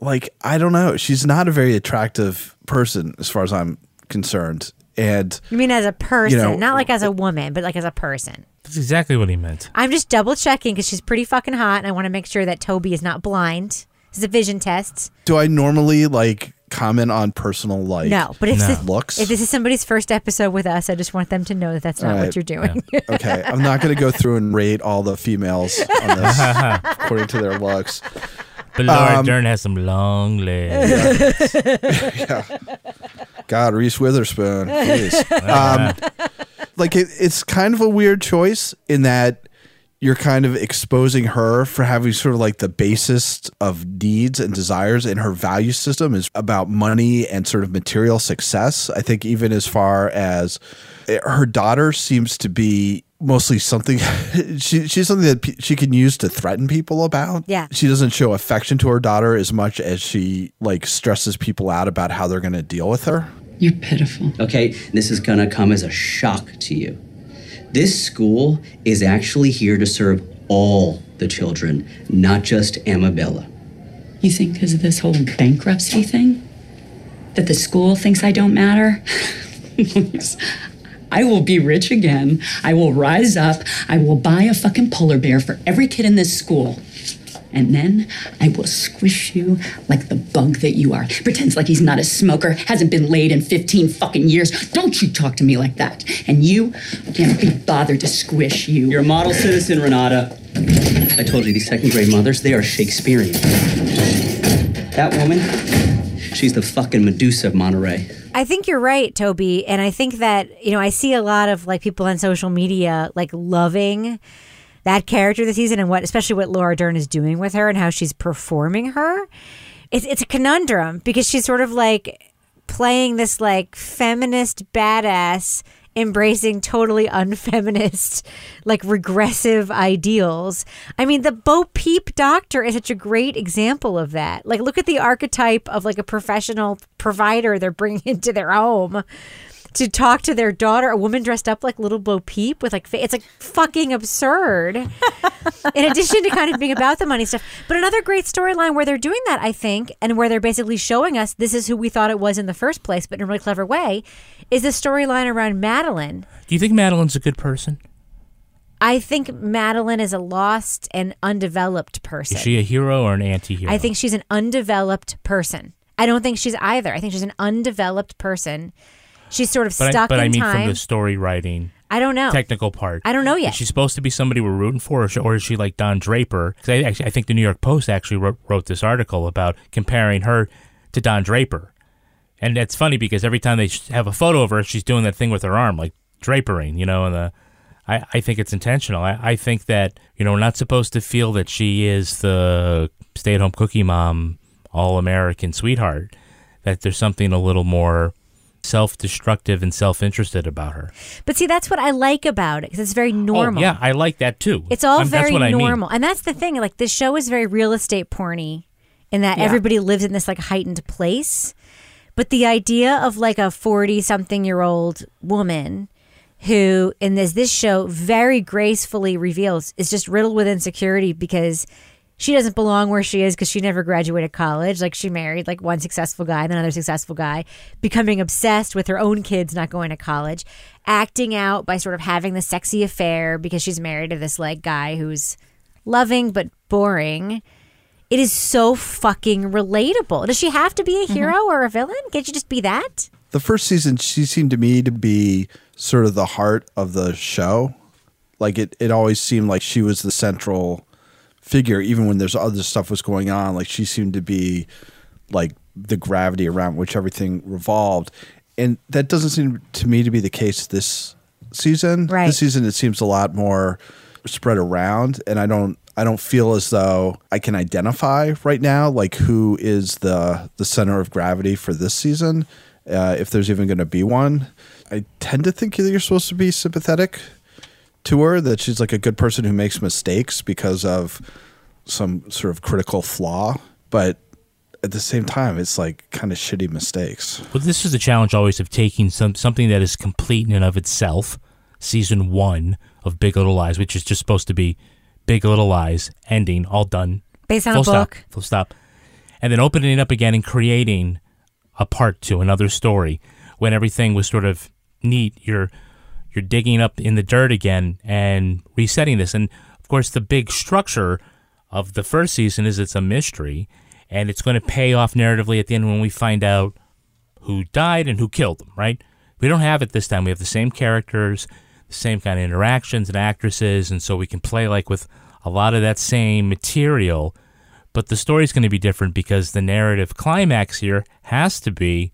Like I don't know, she's not a very attractive person as far as I'm concerned. And You mean as a person, know, not like as a woman, but like as a person. That's exactly what he meant. I'm just double checking because she's pretty fucking hot, and I want to make sure that Toby is not blind. This is a vision test. do I normally like comment on personal life. no, but if this, looks? if this is somebody's first episode with us, I just want them to know that that's not All what you're doing. okay, I'm not going to go through and rate all the females on this according to their looks. But Laura Um, Dern has some long legs. Yeah, God, Reese Witherspoon, please. Um, like it, it's kind of a weird choice in that you're kind of exposing her for having sort of like the basest of needs and desires in her value system is about money and sort of material success. I think even as far as eh, her daughter seems to be mostly something she, she's something that pe- she can use to threaten people about. Yeah. She doesn't show affection to her daughter as much as she like stresses people out about how they're going to deal with her. You're pitiful. Okay, this is gonna come as a shock to you. This school is actually here to serve all the children, not just Amabella. You think because of this whole bankruptcy thing? That the school thinks I don't matter? I will be rich again. I will rise up. I will buy a fucking polar bear for every kid in this school. And then I will squish you like the bug that you are. Pretends like he's not a smoker, hasn't been laid in 15 fucking years. Don't you talk to me like that. And you can't be bothered to squish you. You're a model citizen, Renata. I told you these second grade mothers, they are Shakespearean. That woman, she's the fucking Medusa of Monterey. I think you're right, Toby. And I think that, you know, I see a lot of like people on social media like loving that character this season and what, especially what Laura Dern is doing with her and how she's performing her. It's, it's a conundrum because she's sort of like playing this like feminist badass embracing totally unfeminist like regressive ideals i mean the bo peep doctor is such a great example of that like look at the archetype of like a professional provider they're bringing into their home to talk to their daughter, a woman dressed up like little Bo Peep with like, fa- it's like fucking absurd. In addition to kind of being about the money stuff. But another great storyline where they're doing that, I think, and where they're basically showing us this is who we thought it was in the first place, but in a really clever way, is the storyline around Madeline. Do you think Madeline's a good person? I think Madeline is a lost and undeveloped person. Is she a hero or an anti-hero? I think she's an undeveloped person. I don't think she's either. I think she's an undeveloped person. She's sort of but stuck I, but I mean time. from the story writing. I don't know. Technical part. I don't know yet. Is she supposed to be somebody we're rooting for, or, sh- or is she like Don Draper? Because I, actually, I think the New York Post actually wrote, wrote this article about comparing her to Don Draper, and it's funny because every time they have a photo of her, she's doing that thing with her arm, like drapering, you know. And the, I, I think it's intentional. I, I think that you know we're not supposed to feel that she is the stay-at-home cookie mom, all-American sweetheart. That there's something a little more self-destructive and self-interested about her. But see, that's what I like about it because it's very oh, normal. Oh, yeah, I like that too. It's all that's very what I mean. normal. And that's the thing. Like, this show is very real estate porny in that Yeah. everybody lives in this like heightened place. But the idea of like a 40 something year old woman who, in this, this show, very gracefully reveals is just riddled with insecurity because she doesn't belong where she is because she never graduated college. Like she married like one successful guy, then another successful guy, becoming obsessed with her own kids not going to college, acting out by sort of having the sexy affair because she's married to this like guy who's loving but boring. It is so fucking relatable. Does she have to be a hero mm-hmm. or a villain? Can't she just be that? the first season, she seemed to me to be sort of the heart of the show. Like it, it always seemed like she was the central figure, even when there's other stuff was going on. Like she seemed to be like the gravity around which everything revolved. And that doesn't seem to me to be the case this season. Right. This season it seems a lot more spread around and I don't I don't feel as though I can identify right now like who is the the center of gravity for this season, uh, if there's even going to be one. I tend to think that you're supposed to be sympathetic to her, that she's like a good person who makes mistakes because of some sort of critical flaw, but at the same time, it's like kind of shitty mistakes. Well, this is the challenge always of taking some something that is complete in and of itself. Season one of Big Little Lies, which is just supposed to be Big Little Lies, ending, all done, Based on full a stop, book. full stop, and then opening it up again and creating a part two, another story. When everything was sort of neat, you're you're digging up in the dirt again and resetting this. And of course, the big structure of the first season is it's a mystery, and it's going to pay off narratively at the end when we find out who died and who killed them, right? We don't have it this time. We have the same characters, the same kind of interactions and actresses, and so we can play like with a lot of that same material. But the story's going to be different because the narrative climax here has to be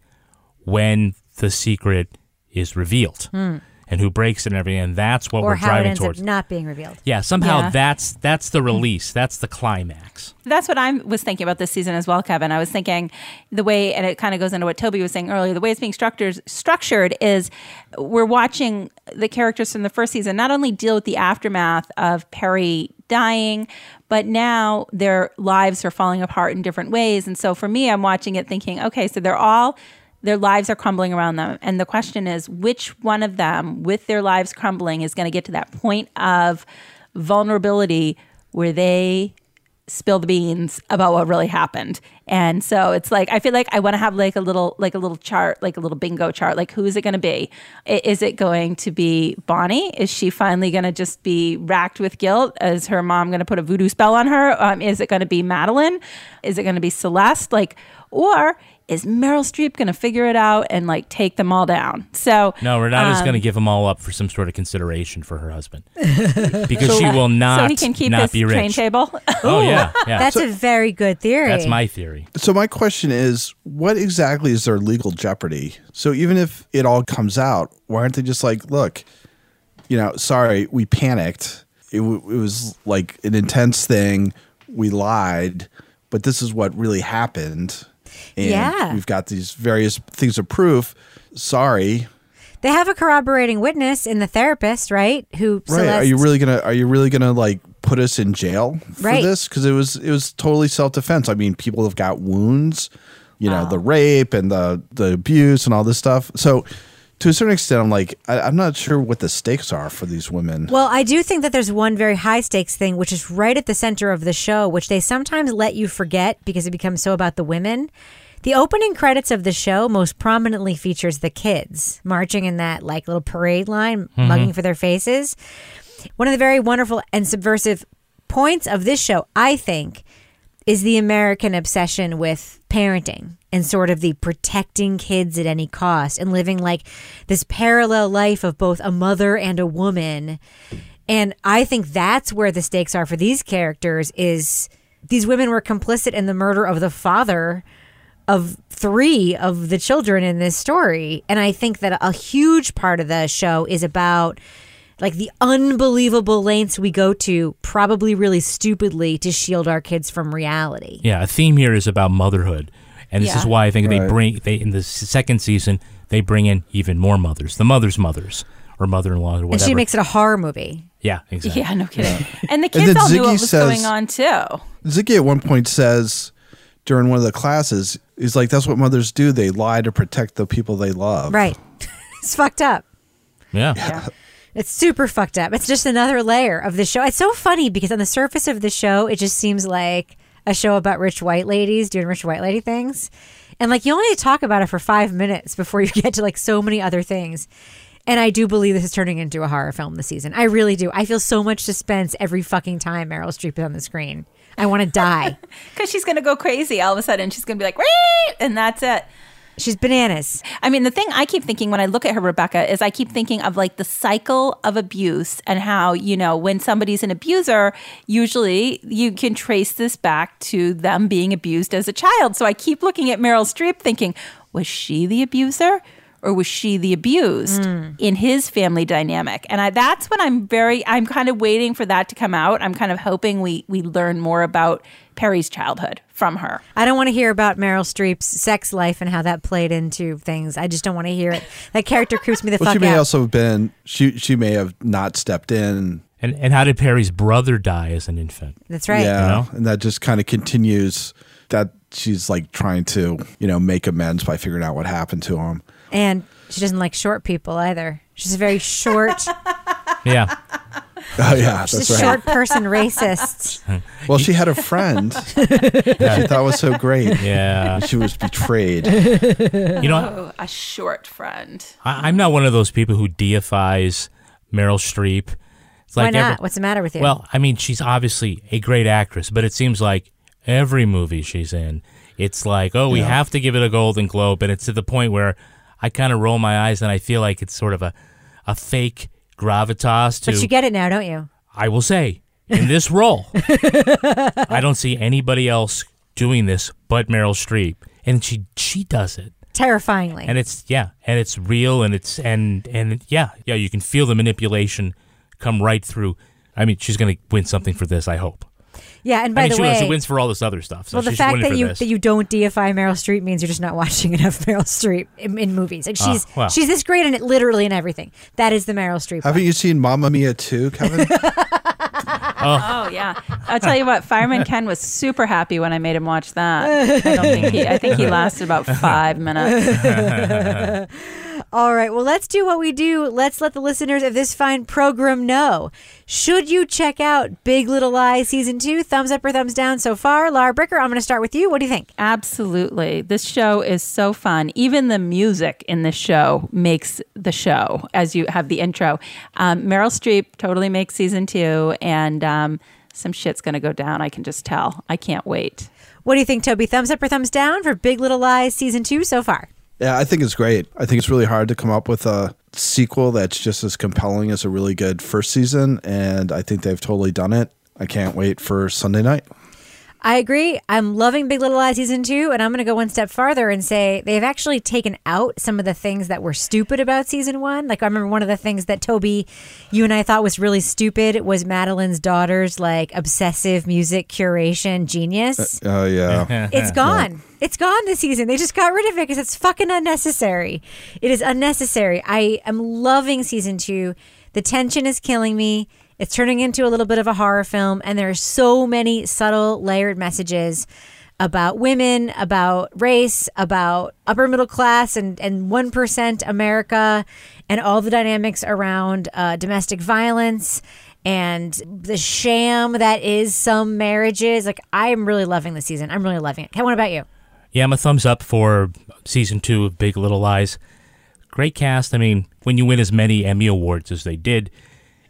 when the secret is revealed Hmm. And who breaks it and everything. And that's what or we're how it driving ends towards. up not being revealed. Yeah, somehow Yeah. that's that's the release. That's the climax. That's what I was thinking about this season as well, Kevin. I was thinking the way, and it kind of goes into what Toby was saying earlier. The way it's being structured structured is we're watching the characters from the first season not only deal with the aftermath of Perry dying, but now their lives are falling apart in different ways. And so for me, I'm watching it thinking, okay, so they're all their lives are crumbling around them. And the question is, which one of them, with their lives crumbling, is going to get to that point of vulnerability where they spill the beans about what really happened. And so it's like I feel like I want to have like a little like a little chart, like a little bingo chart. Like who is it going to be? Is it going to be Bonnie? Is she finally going to just be racked with guilt? Is her mom going to put a voodoo spell on her? Um, is it going to be Madeline? Is it going to be Celeste? Like or is Meryl Streep going to figure it out and like take them all down? So No, Renata's um, going to give them all up for some sort of consideration for her husband because she will not so he can keep not his be rich. train table. Oh yeah, yeah. That's a very good theory. That's my theory. So my question is, what exactly is their legal jeopardy? So even if it all comes out, why aren't they just like, look, you know, sorry, we panicked. It, w- it was like an intense thing. We lied, but this is what really happened. And Yeah. we've got these various things of proof. Sorry, They have a corroborating witness in the therapist, right? Who right? Are you really gonna? Are you really gonna like put us in jail for Right. this? Because it was it was totally self defense. I mean, people have got wounds, you know, the rape and the the abuse and all this stuff. So, to a certain extent, I'm like, I, I'm not sure what the stakes are for these women. Well, I do think that there's one very high stakes thing, which is right at the center of the show, which they sometimes let you forget because it becomes so about the women. The opening credits of the show most prominently features the kids marching in that like little parade line, Mhm. mugging for their faces. One of the very wonderful and subversive points of this show, I think, is the American obsession with parenting and sort of the protecting kids at any cost and living like this parallel life of both a mother and a woman. And I think that's where the stakes are for these characters is these women were complicit in the murder of the father of three of the children in this story. And I think that a huge part of the show is about like the unbelievable lengths we go to, probably really stupidly, to shield our kids from reality. Yeah, a theme here is about motherhood, and this is why I think they bring they in the second season they bring in even more mothers, the mothers' mothers or mother-in-law or whatever. And she makes it a horror movie. yeah, exactly. Yeah, no kidding. And the kids then all knew what was says- going on too. Ziggy at one point says during one of the classes, he's like, "That's what mothers do. They lie to protect the people they love." Right. it's fucked up. Yeah. It's super fucked up. It's just another layer of the show. It's so funny because on the surface of the show, it just seems like a show about rich white ladies doing rich white lady things. And like you only talk about it for five minutes before you get to like so many other things. And I do believe this is turning into a horror film this season. I really do. I feel so much suspense every fucking time Meryl Streep is on the screen. I want to die. Because she's going to go crazy all of a sudden. She's going to be like, Wee! and that's it. She's bananas. I mean, the thing I keep thinking when I look at her, Rebecca, is I keep thinking of like the cycle of abuse and how, you know, when somebody's an abuser, usually you can trace this back to them being abused as a child. So I keep looking at Meryl Streep thinking, was she the abuser? Or was she the abused mm. in his family dynamic? And I, that's when I'm very, I'm kind of waiting for that to come out. I'm kind of hoping we we learn more about Perry's childhood from her. I don't want to hear about Meryl Streep's sex life and how that played into things. I just don't want to hear it. That character creeps me the Well, she may out. also have been she she may have not stepped in. And and how did Perry's brother die as an infant? That's right. Yeah, You know? and that just kind of continues. That she's like trying to you know make amends by figuring out what happened to him. And she doesn't like short people either. She's a very short. Yeah. Oh yeah, She's that's a right. short person racist. Well, she had a friend that she thought was so great. Yeah. She was betrayed. You know, Oh, a short friend. I, I'm not one of those people who deifies Meryl Streep. It's Why not? every- What's the matter with you? Well, I mean, she's obviously a great actress, but it seems like every movie she's in, it's like, oh, we Yeah. have to give it a Golden Globe, and it's to the point where I kind of roll my eyes and I feel like it's sort of a, a fake gravitas to. but you get it now, don't you? I will say, in this role, I don't see anybody else doing this but Meryl Streep, and she she does it. Terrifyingly. And it's yeah, and it's real, and it's and and yeah, yeah. You can feel the manipulation come right through. I mean, she's going to win something for this. I hope. Yeah, and by I mean, the she, way, she wins for all this other stuff. So well, the she's fact that you this. that you don't deify Meryl Streep means you're just not watching enough Meryl Streep in, in movies. Like Ah, she's well. she's this great in it, literally in everything. That is the Meryl Streep. Haven't you seen Mamma Mia too, Kevin? Oh. yeah, I'll tell you what. Fireman Ken was super happy when I made him watch that. I don't think he. I think he lasted about five minutes. All right. Well, let's do what we do. Let's let the listeners of this fine program know. Should you check out Big Little Lies season two? Thumbs up or thumbs down so far? Lara Bricker, I'm going to start with you. What do you think? Absolutely. This show is so fun. Even the music in this show makes the show as you have the intro. Um, Meryl Streep totally makes season two, and um, some shit's going to go down. I can just tell. I can't wait. What do you think, Toby? Thumbs up or thumbs down for Big Little Lies season two so far? Yeah, I think it's great. I think it's really hard to come up with a sequel that's just as compelling as a really good first season, and I think they've totally done it. I can't wait for Sunday night. I agree. I'm loving Big Little Lies season two, and I'm going to go one step farther and say they've actually taken out some of the things that were stupid about season one. Like I remember one of the things that Toby, you and I thought was really stupid was Madeline's daughter's like obsessive music curation genius. Uh, oh yeah, It's gone. It's gone this season. They just got rid of it because it's fucking unnecessary. It is unnecessary. I am loving season two. The tension is killing me. It's turning into a little bit of a horror film, and there are so many subtle, layered messages about women, about race, about upper middle class and and one percent America, and all the dynamics around uh, domestic violence and the sham that is some marriages. Like I am really loving the season. I'm really loving it. Ken, what about you? Yeah, I'm a thumbs up for season two of Big Little Lies. Great cast. I mean, when you win as many Emmy Awards as they did,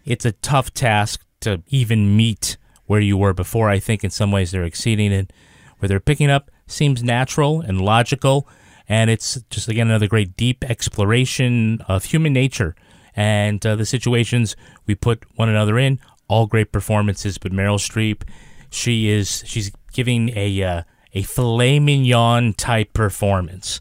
it's a tough task to even meet where you were before. I think in some ways they're exceeding it. Where they're picking up seems natural and logical, and it's just, again, another great deep exploration of human nature and uh, the situations we put one another in. All great performances, but Meryl Streep, she is, she's giving a, uh, a filet mignon type performance.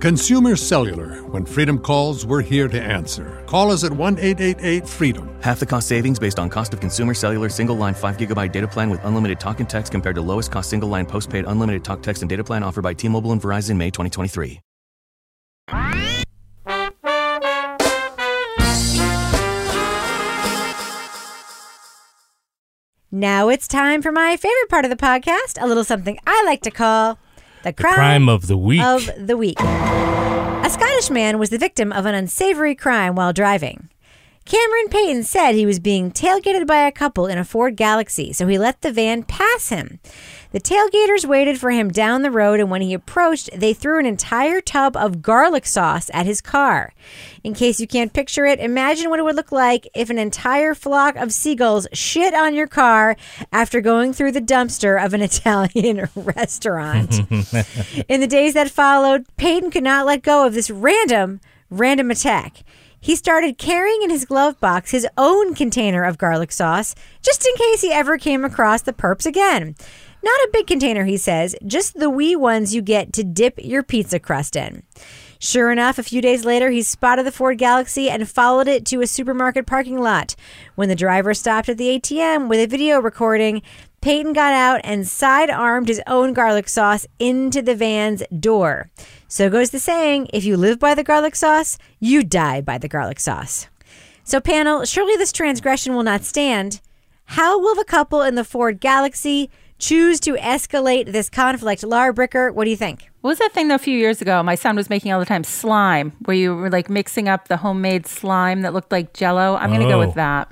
Consumer Cellular. When freedom calls, we're here to answer. Call us at 1 888 freedom. Half the cost savings based on cost of consumer cellular single line 5 gigabyte data plan with unlimited talk and text compared to lowest cost single line postpaid unlimited talk, text, and data plan offered by T Mobile and Verizon May 2023. Now it's time for my favorite part of the podcast, a little something I like to call the crime, crime of the week. Of the week. A Scottish man was the victim of an unsavory crime while driving. Cameron Payton said he was being tailgated by a couple in a Ford Galaxy, so he let the van pass him. The tailgaters waited for him down the road, and when he approached, they threw an entire tub of garlic sauce at his car. In case you can't picture it, imagine what it would look like if an entire flock of seagulls shit on your car after going through the dumpster of an Italian restaurant. In the days that followed, Peyton could not let go of this random, random attack. He started carrying in his glove box his own container of garlic sauce, just in case he ever came across the perps again. Not a big container, he says, just the wee ones you get to dip your pizza crust in. Sure enough, a few days later, he spotted the Ford Galaxy and followed it to a supermarket parking lot. When the driver stopped at the ATM with a video recording, Peyton got out and side armed his own garlic sauce into the van's door. So goes the saying if you live by the garlic sauce, you die by the garlic sauce. So, panel, surely this transgression will not stand. How will the couple in the Ford Galaxy choose to escalate this conflict? Lara Bricker, what do you think? What was that thing though a few years ago my son was making all the time? Slime, where you were like mixing up the homemade slime that looked like jello. I'm going to go Oh. with that.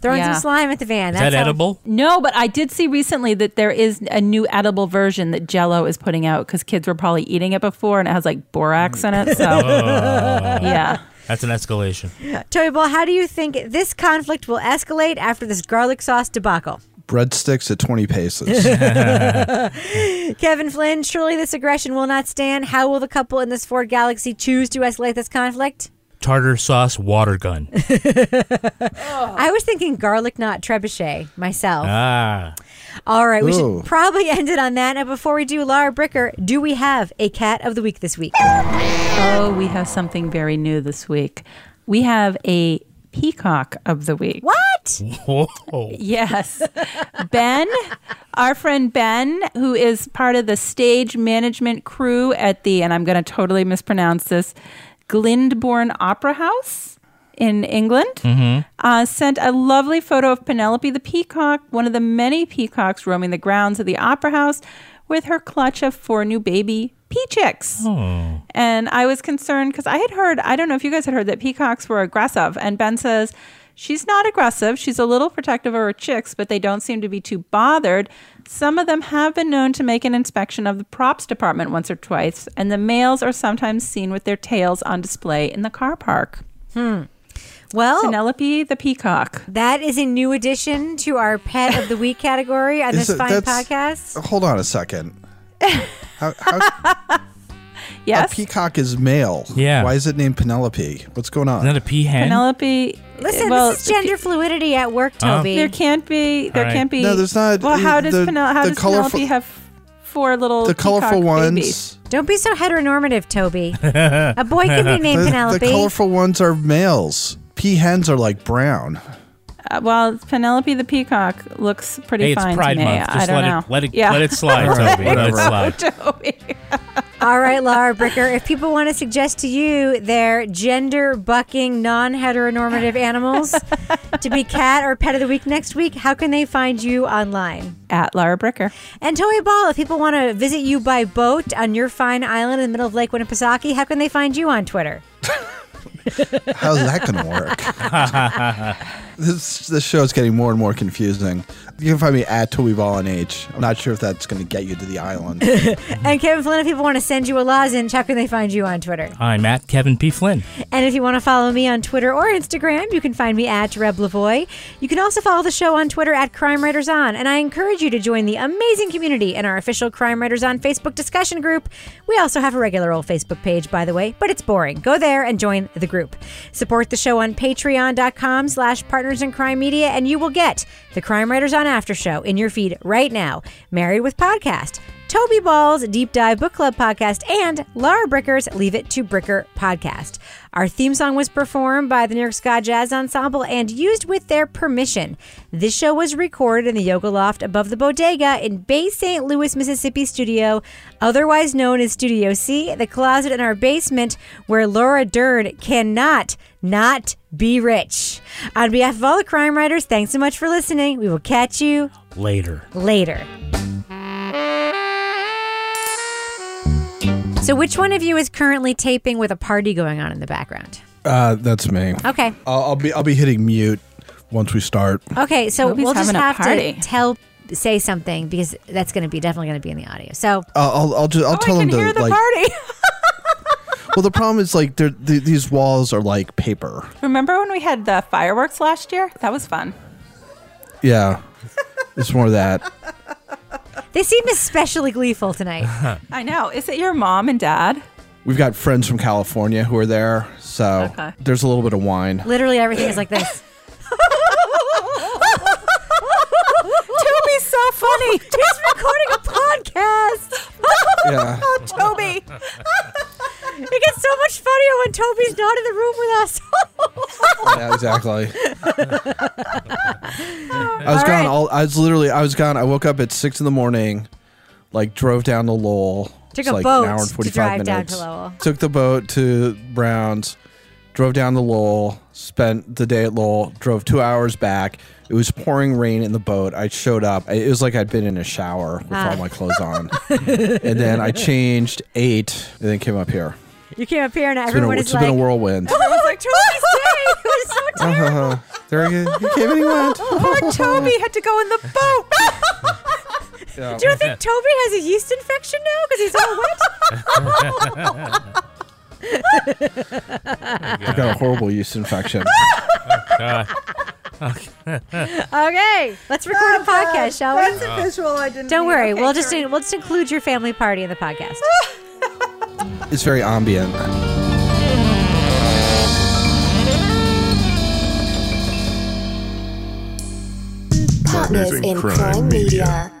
Throwing Yeah. some slime at the van. Is that how- edible? No, but I did see recently that there is a new edible version that Jello is putting out because kids were probably eating it before and it has like borax in it. So, Oh. yeah. That's an escalation. Toby Ball, how do you think this conflict will escalate after this garlic sauce debacle? Breadsticks at 20 paces. Kevin Flynn, surely this aggression will not stand. How will the couple in this Ford Galaxy choose to escalate this conflict? Tartar sauce water gun. I was thinking garlic knot trebuchet myself. ah. All right, we Ooh. should probably end it on that. And before we do, Lara Bricker, do we have a cat of the week this week? Oh, we have something very new this week. We have a peacock of the week. What? Whoa. Yes. Ben, our friend Ben, who is part of the stage management crew at the, and I'm going to totally mispronounce this, Glyndebourne Opera House in England, Mm-hmm. uh, sent a lovely photo of Penelope the peacock, one of the many peacocks roaming the grounds of the opera house, with her clutch of four new baby pea chicks. Oh. And I was concerned because I had heard, I don't know if you guys had heard that peacocks were aggressive. And Ben says she's not aggressive. She's a little protective of her chicks, but they don't seem to be too bothered. Some of them have been known to make an inspection of the props department once or twice, and the males are sometimes seen with their tails on display in the car park. Hmm. Well, Penelope the peacock. That is a new addition to our pet of the week category on this it- fine podcast. Hold on a second. How, how, Yes. A peacock is male. Yeah. Why is it named Penelope? What's going on? Isn't that a peahen? Penelope. Listen, well, this is gender fluidity at work, Oh. Toby. There can't be. There All right. can't be. No, there's not- Well, how does, the- Penel- how does colorful- Penelope have four little the colorful ones. babies? Don't be so heteronormative, Toby. a boy can be named the, Penelope. The colorful ones are males. Peahens are like brown. Uh, well, Penelope the peacock looks pretty Hey, it's fine Pride to me. Month. I don't let it- know. let it- Yeah. let it slide, Toby. Let it slide. Toby. All right, Lara Bricker, if people want to suggest to you their gender bucking, non heteronormative animals to be cat or pet of the week next week, how can they find you online? At Lara Bricker. And Toby Ball, if people want to visit you by boat on your fine island in the middle of Lake Winnipesaukee, how can they find you on Twitter? How's that going to work? this this show is getting more and more confusing. You can find me at Toby Ball on H. I'm not sure if that's going to get you to the island. and Kevin Flynn, if people want to send you a lozenge, how can they find you on Twitter? I'm at Kevin P. Flynn. And if you want to follow me on Twitter or Instagram, you can find me at Reb Lavoie. You can also follow the show on Twitter at Crime Writers On. And I encourage you to join the amazing community in our official Crime Writers On Facebook discussion group. We also have a regular old Facebook page, by the way, but it's boring. Go there and join the group. Support the show on patreon.com slash partners in crime media, and you will get the Crime Writers On After Show in your feed right now. Married with Podcast. Toby Ball's Deep Dive Book Club podcast, and Lara Bricker's Leave It to Bricker podcast. Our theme song was performed by the New York Ska Jazz Ensemble and used with their permission. This show was recorded in the Yoga Loft above the Bodega in Bay St. Louis, Mississippi studio, otherwise known as Studio C, the closet in our basement where Laura Dern cannot not be rich. On behalf of all the crime writers, thanks so much for listening. We will catch you Later. later. So, which one of you is currently taping with a party going on in the background? Uh, that's me. Okay. I'll, I'll be I'll be hitting mute once we start. Okay, so Toby's we'll just having a have party. to tell say something because that's going to be definitely going to be in the audio. So I'll I'll, I'll just I'll tell Oh, I them can to hear the like. party. Well, the problem is like they're, th- these walls are like paper. Remember when we had the fireworks last year? That was fun. Yeah, it's more of that. they seem especially gleeful tonight. I know. Is it your mom and dad? We've got friends from California who are there, so Okay. there's a little bit of wine. Literally everything is like this. Toby's so funny. He's recording a podcast. Yeah. Oh, Toby. It gets so much funnier when Toby's not in the room with us. Yeah, exactly. I was All gone right. all. I was literally. I was gone. I woke up at six in the morning, like drove down to Lowell. Took It's a like boat an hour and to forty drive five down minutes. to Lowell. Took the boat to Browns, drove down to Lowell, spent the day at Lowell, drove two hours back. It was pouring rain in the boat. I showed up. It was like I'd been in a shower with Ah. all my clothes on, and then I changed, ate, and then came up here. You came up here and It's been a, everyone it's is been like, a whirlwind. Everyone's like, Toby's day. It was so terrible. Uh-huh. There he, he came and he went. Poor Toby had to go in the boat. Yeah. Do you think Toby has a yeast infection now because he's all wet? I got a horrible yeast infection. okay, let's record a podcast, shall we? That's a visual I didn't Don't need. worry, Okay, we'll just sure. we'll just include your family party in the podcast. It's very ambient. Partners in Crime Media.